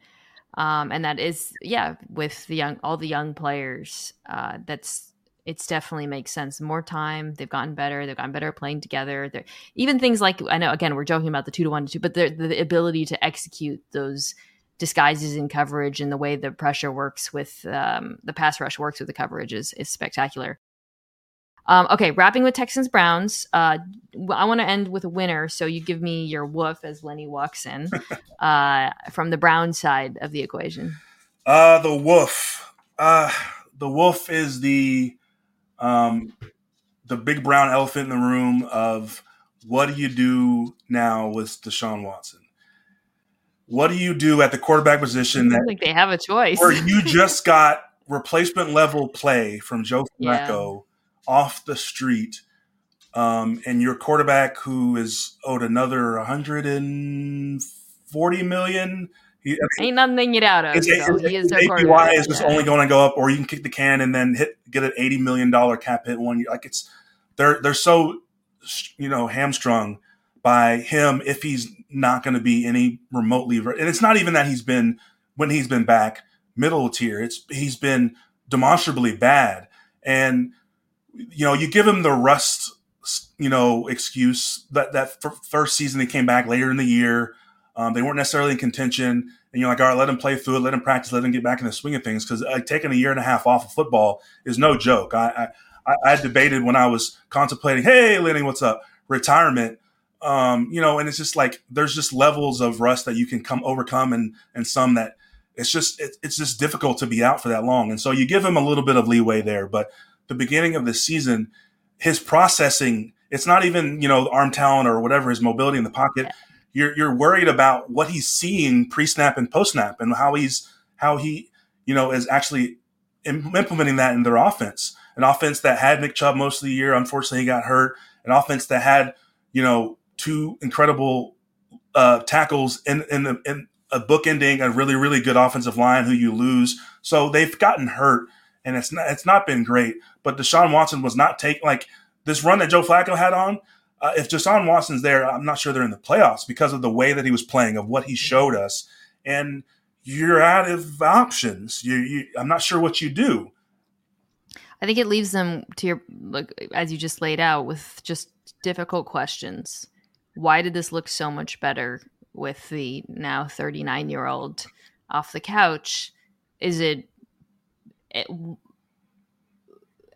um, and that is yeah with the young all the young players uh, that's it's definitely makes sense more time they've gotten better they've gotten better playing together They're, even things like i know again we're joking about the two to one to two but the, the ability to execute those disguises in coverage and the way the pressure works with um, the pass rush works with the coverage is, is spectacular um, okay, wrapping with Texans Browns. Uh, I want to end with a winner, so you give me your woof as Lenny walks in uh, from the Brown side of the equation. Uh, the woof. Uh, the woof is the um, the big brown elephant in the room of what do you do now with Deshaun Watson? What do you do at the quarterback position I don't think they have a choice. where you just got replacement level play from Joe Yeah. Flacco off the street, um, and your quarterback who is owed another 140 million. He, I mean, Ain't nothing get out of. his, so his- he is his APY is just Yeah. only going to go up, or you can kick the can and then hit get an 80 million dollar cap hit one year. Like it's they're they're so you know hamstrung by him if he's not going to be any remotely and it's not even that he's been when he's been back middle tier it's he's been demonstrably bad. And you know you give him the rust you know excuse that that f- first season he came back later in the year um, they weren't necessarily in contention and you're like all right let him play through it let him practice let him get back in the swing of things because like, taking a year and a half off of football is no joke. I i, I debated when i was contemplating hey lenny what's up? Retirement um, you know, and it's just like there's just levels of rust that you can come overcome, and and some that it's just it, it's just difficult to be out for that long, and so you give him a little bit of leeway there. But the beginning of the season, his processing, it's not even you know arm talent or whatever his mobility in the pocket. You're you're worried about what he's seeing pre snap and post snap, and how he's how he you know is actually implementing that in their offense. An offense that had Nick Chubb most of the year, unfortunately, he got hurt. An offense that had you know two incredible uh, tackles in in, the, in a bookending a really really good offensive line who you lose. So they've gotten hurt, and it's not it's not been great. But Deshaun Watson was not taking like this run that Joe Flacco had on. Uh, if Deshaun Watson's there, I'm not sure they're in the playoffs because of the way that he was playing, of what he showed us, and you're out of options. You, you I'm not sure what you do. I think it leaves them to your like as you just laid out with just difficult questions. Why did this look so much better with the now 39 year old off the couch? Is it, it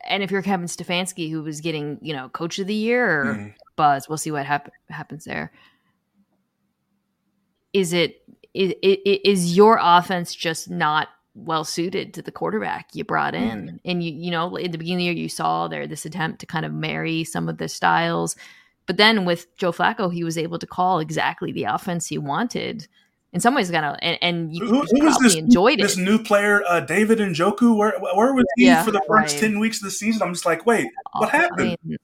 and if you're Kevin Stefanski, who was getting you know coach of the year or Mhm. buzz, we'll see what hap- happens there. Is it is, is your offense just not well suited to the quarterback you brought in? And you you know in the beginning of the year you saw there this attempt to kind of marry some of the styles, but then with Joe Flacco he was able to call exactly the offense he wanted. In some ways, kind of, and, and you, Who, who was this? enjoyed this it. new player, uh, David Njoku. Where where was he Yeah, for the first right. ten weeks of the season? I'm just like, wait, what I happened? mean,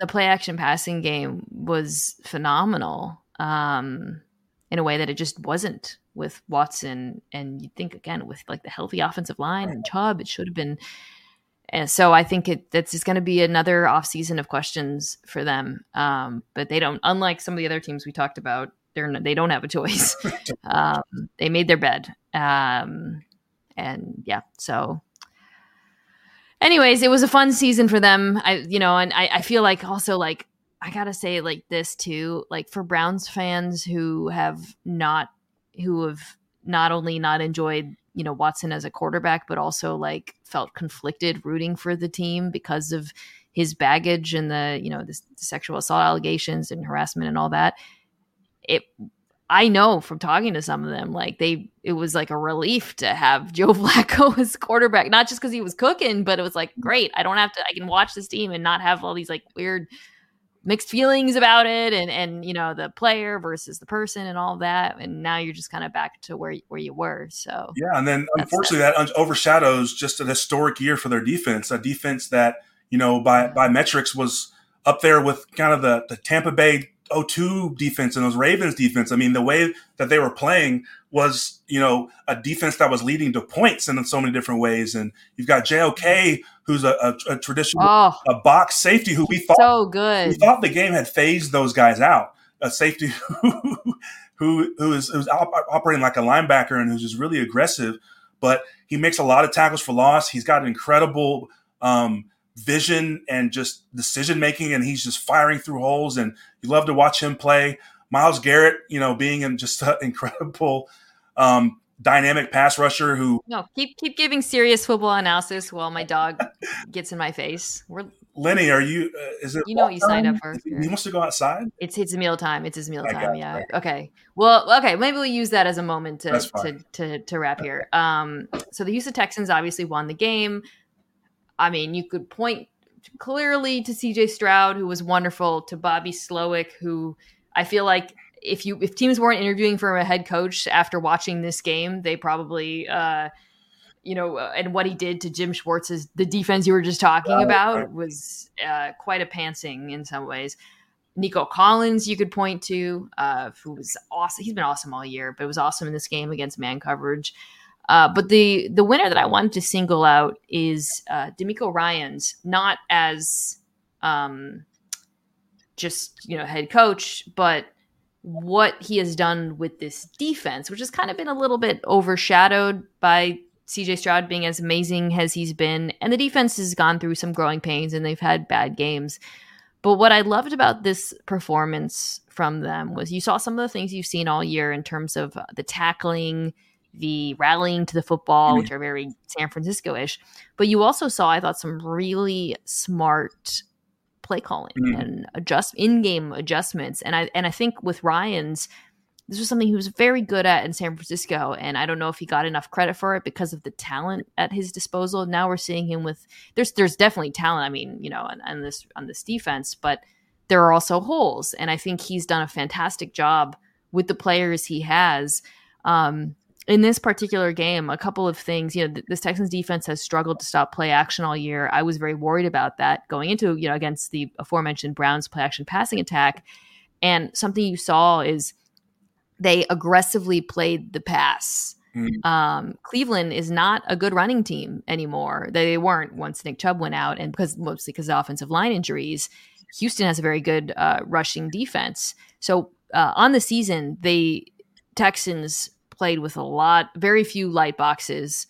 the play action passing game was phenomenal um, in a way that it just wasn't with Watson. And you think again with like the healthy offensive line and Chubb, it should have been. And so I think it that's just going to be another offseason of questions for them. Um, but they don't, unlike some of the other teams we talked about, they're they don't have a choice. um, they made their bed, um, and yeah, so anyways, it was a fun season for them. I, you know, and I, I feel like also like I gotta say like this too, like for Browns fans who have not, who have not only not enjoyed you know Watson as a quarterback, but also like felt conflicted rooting for the team because of his baggage and the you know the, the sexual assault allegations and harassment and all that. It I know from talking to some of them, like they, it was like a relief to have Joe Flacco as quarterback, not just because he was cooking, but it was like, great. I don't have to, I can watch this team and not have all these like weird mixed feelings about it and, and, you know, the player versus the person and all that. And now you're just kind of back to where, where you were. So, Yeah, and then unfortunately that un- overshadows just an historic year for their defense, a defense that you know by by metrics was up there with kind of the the Tampa Bay 02 defense and those Ravens defense. I mean, the way that they were playing was you know a defense that was leading to points in so many different ways. And you've got JOK, who's a, a, a traditional oh, a box safety who we thought so good. we thought the game had phased those guys out. A safety who who who is who's op- operating like a linebacker and who's just really aggressive, but he makes a lot of tackles for loss. He's got an incredible um, vision and just decision making, and he's just firing through holes. And you love to watch him play. Myles Garrett, you know, being in just an incredible um, dynamic pass rusher who No, keep, keep giving serious football analysis while my dog gets in my face. We're, Lenny, are you? Uh, is it? You know what you signed up for. He wants to go outside. It's it's meal time. It's his meal time. Yeah. Okay. Well, okay. Maybe we'll use that as a moment to to, to to wrap here. Um. So the Houston Texans obviously won the game. I mean, you could point clearly to C.J. Stroud, who was wonderful, to Bobby Slowik, who I feel like if you if teams weren't interviewing for a head coach after watching this game, they probably uh, you know, uh, and what he did to Jim Schwartz's the defense you were just talking right, about was uh, quite a pantsing in some ways. Nico Collins, you could point to, uh, who was awesome. He's been awesome all year, but it was awesome in this game against man coverage. Uh, but the the winner that I wanted to single out is uh, DeMeco Ryans, not as um, just you know head coach, but what he has done with this defense, which has kind of been a little bit overshadowed by CJ Stroud being as amazing as he's been, and the defense has gone through some growing pains and they've had bad games. But what I loved about this performance from them was you saw some of the things you've seen all year in terms of the tackling, the rallying to the football, mm-hmm. which are very San Francisco ish. But you also saw, I thought, some really smart play calling mm-hmm. and adjust in game adjustments. And I and I think with Ryans, this was something he was very good at in San Francisco, and I don't know if he got enough credit for it because of the talent at his disposal. Now we're seeing him with there's there's definitely talent. I mean, you know, on, on this on this defense, but there are also holes, and I think he's done a fantastic job with the players he has. Um, in this particular game, a couple of things. You know, th- this Texans defense has struggled to stop play action all year. I was very worried about that going into you know against the aforementioned Browns play action passing attack. And something you saw is they aggressively played the pass. Mm. Um, Cleveland is not a good running team anymore. They weren't once Nick Chubb went out, and because mostly because of offensive line injuries. Houston has a very good uh, rushing defense. So uh, on the season, the Texans played with a lot, very few light boxes.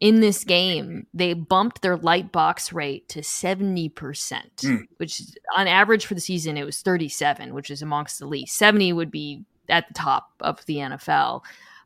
In this game, they bumped their light box rate to 70%, mm. which on average for the season, it was 37, which is amongst the least. 70 would be at the top of the NFL.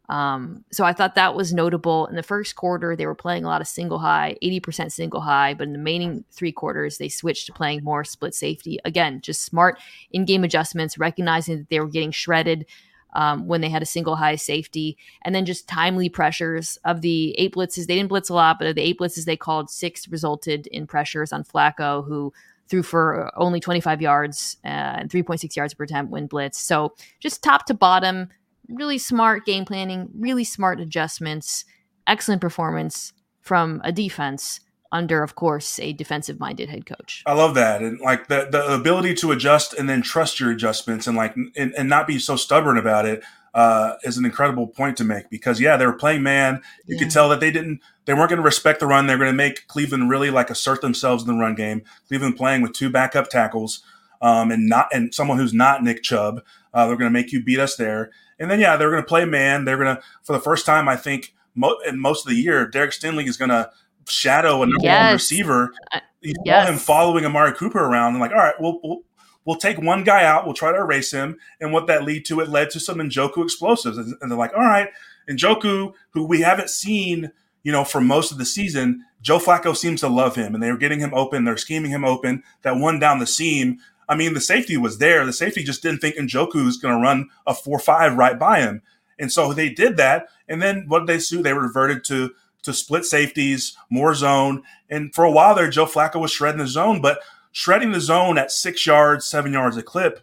Um, so I thought that was notable. In the first quarter, they were playing a lot of single high, 80% single high, but in the remaining three quarters, they switched to playing more split safety. Again, just smart in game adjustments, recognizing that they were getting shredded um, when they had a single high safety, and then just timely pressures of the eight blitzes. They didn't blitz a lot, but of the eight blitzes they called, six resulted in pressures on Flacco, who threw for only 25 yards uh, and 3.6 yards per attempt when blitz. So just top to bottom, really smart game planning, really smart adjustments, excellent performance from a defense under, of course, a defensive minded head coach. I love that. And like the, the ability to adjust and then trust your adjustments and like, and, and not be so stubborn about it uh, is an incredible point to make because yeah, they were playing man. You yeah. could tell that they didn't, they weren't going to respect the run. They're going to make Cleveland really like assert themselves in the run game. Cleveland playing with two backup tackles um, and not and someone who's not Nick Chubb. Uh, they're going to make you beat us there. And then yeah, they're going to play man. They're going to for the first time I think mo- in most of the year, Derek Stingley is going to shadow a number yes. one receiver. You yes. saw him following Amari Cooper around and like, all right, we'll, we'll we'll take one guy out, we'll try to erase him. And what that lead to, it led to some Njoku explosives. And they're like, all right, Njoku, who we haven't seen, you know, for most of the season, Joe Flacco seems to love him and they were getting him open. They're scheming him open. That one down the seam. I mean, the safety was there. The safety just didn't think Njoku was going to run a 4 5 right by him. And so they did that. And then what did they do? They reverted to to split safeties, more zone. And for a while there, Joe Flacco was shredding the zone. But shredding the zone at six yards, seven yards a clip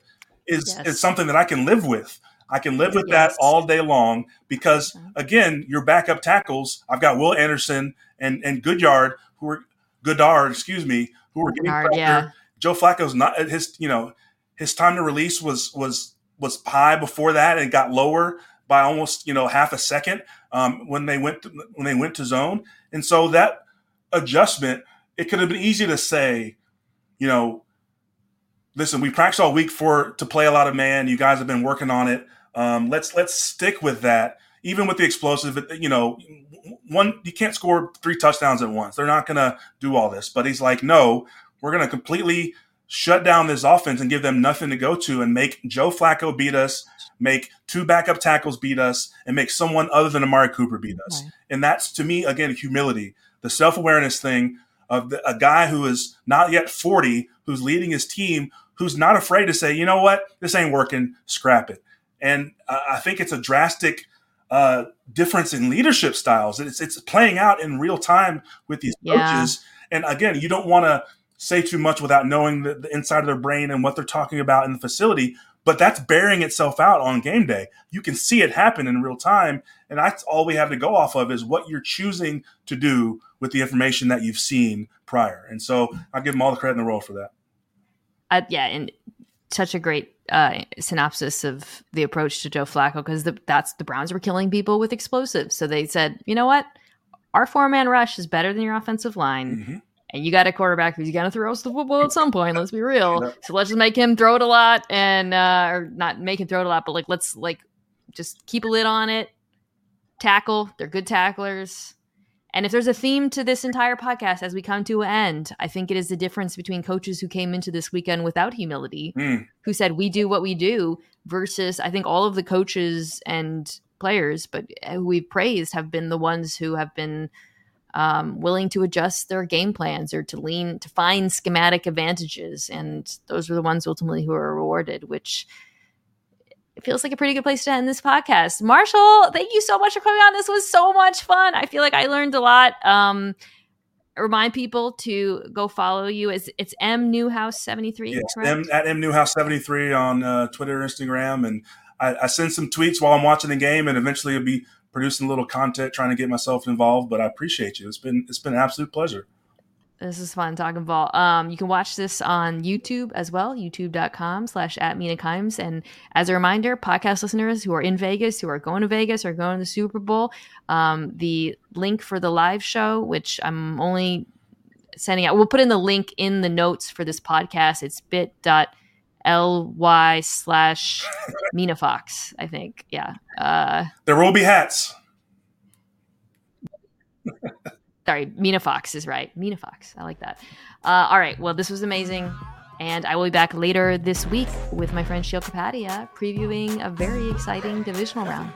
is, yes. is something that I can live with. I can live with yes. that all day long because again, your backup tackles, I've got Will Anderson and, and Goodyard who are Greenard, excuse me, who are getting pressure. Yeah. Joe Flacco's not his, you know, his time to release was was was high before that and got lower by almost you know half a second um, when they went to, when they went to zone, and so that adjustment it could have been easy to say you know, listen, we practiced all week for to play a lot of man. You guys have been working on it. Um, let's let's stick with that. Even with the explosive, you know, one you can't score three touchdowns at once. They're not going to do all this. But he's like, no, we're going to completely shut down this offense and give them nothing to go to, and make Joe Flacco beat us, make two backup tackles beat us, and make someone other than Amari Cooper beat us. Right. And that's to me again humility, the self awareness thing of the, a guy who is not yet 40, who's leading his team, who's not afraid to say, you know what, this ain't working, scrap it. And uh, I think it's a drastic uh, difference in leadership styles. It's, it's playing out in real time with these yeah. coaches. And again, you don't want to say too much without knowing the, the inside of their brain and what they're talking about in the facility. but that's bearing itself out on game day. You can see it happen in real time, and that's all we have to go off of is what you're choosing to do with the information that you've seen prior. And so I give them all the credit in the world for that. Uh, yeah, and such a great uh, synopsis of the approach to Joe Flacco because that's the Browns were killing people with explosives. So they said, you know what, our four man rush is better than your offensive line. Mm-hmm. And you got a quarterback who's going to throw us the football at some point. Let's be real. So let's just make him throw it a lot, and uh, or not make him throw it a lot, but like let's like just keep a lid on it. Tackle. They're good tacklers. And if there's a theme to this entire podcast as we come to an end, I think it is the difference between coaches who came into this weekend without humility, mm. who said, we do what we do, versus I think all of the coaches and players, but who we've praised have been the ones who have been um, willing to adjust their game plans or to lean to find schematic advantages. And those are the ones ultimately who are rewarded, which it feels like a pretty good place to end this podcast. Marshall, thank you so much for coming on. This was so much fun. I feel like I learned a lot. Um, remind people to go follow you. It's, it's M Newhouse seventy three. Yes, M, at M Newhouse seventy three on uh, Twitter, Instagram, and I, I, send some tweets while I'm watching the game, and eventually it'll be producing a little content, trying to get myself involved. But I appreciate you. It's been it's been an absolute pleasure. This is fun talking ball. Um, you can watch this on YouTube as well, youtube.com slash at Mina Kimes. And as a reminder, podcast listeners who are in Vegas, who are going to Vegas or going to the Super Bowl, um, the link for the live show, which I'm only sending out, we'll put in the link in the notes for this podcast. It's bit.ly slash Mina Fox, I think. Yeah. Uh, there will be hats. Sorry, Mina Fox is right. Mina Fox. I like that. Uh, all right. Well, this was amazing. And I will be back later this week with my friend Sheil Kapadia previewing a very exciting divisional round.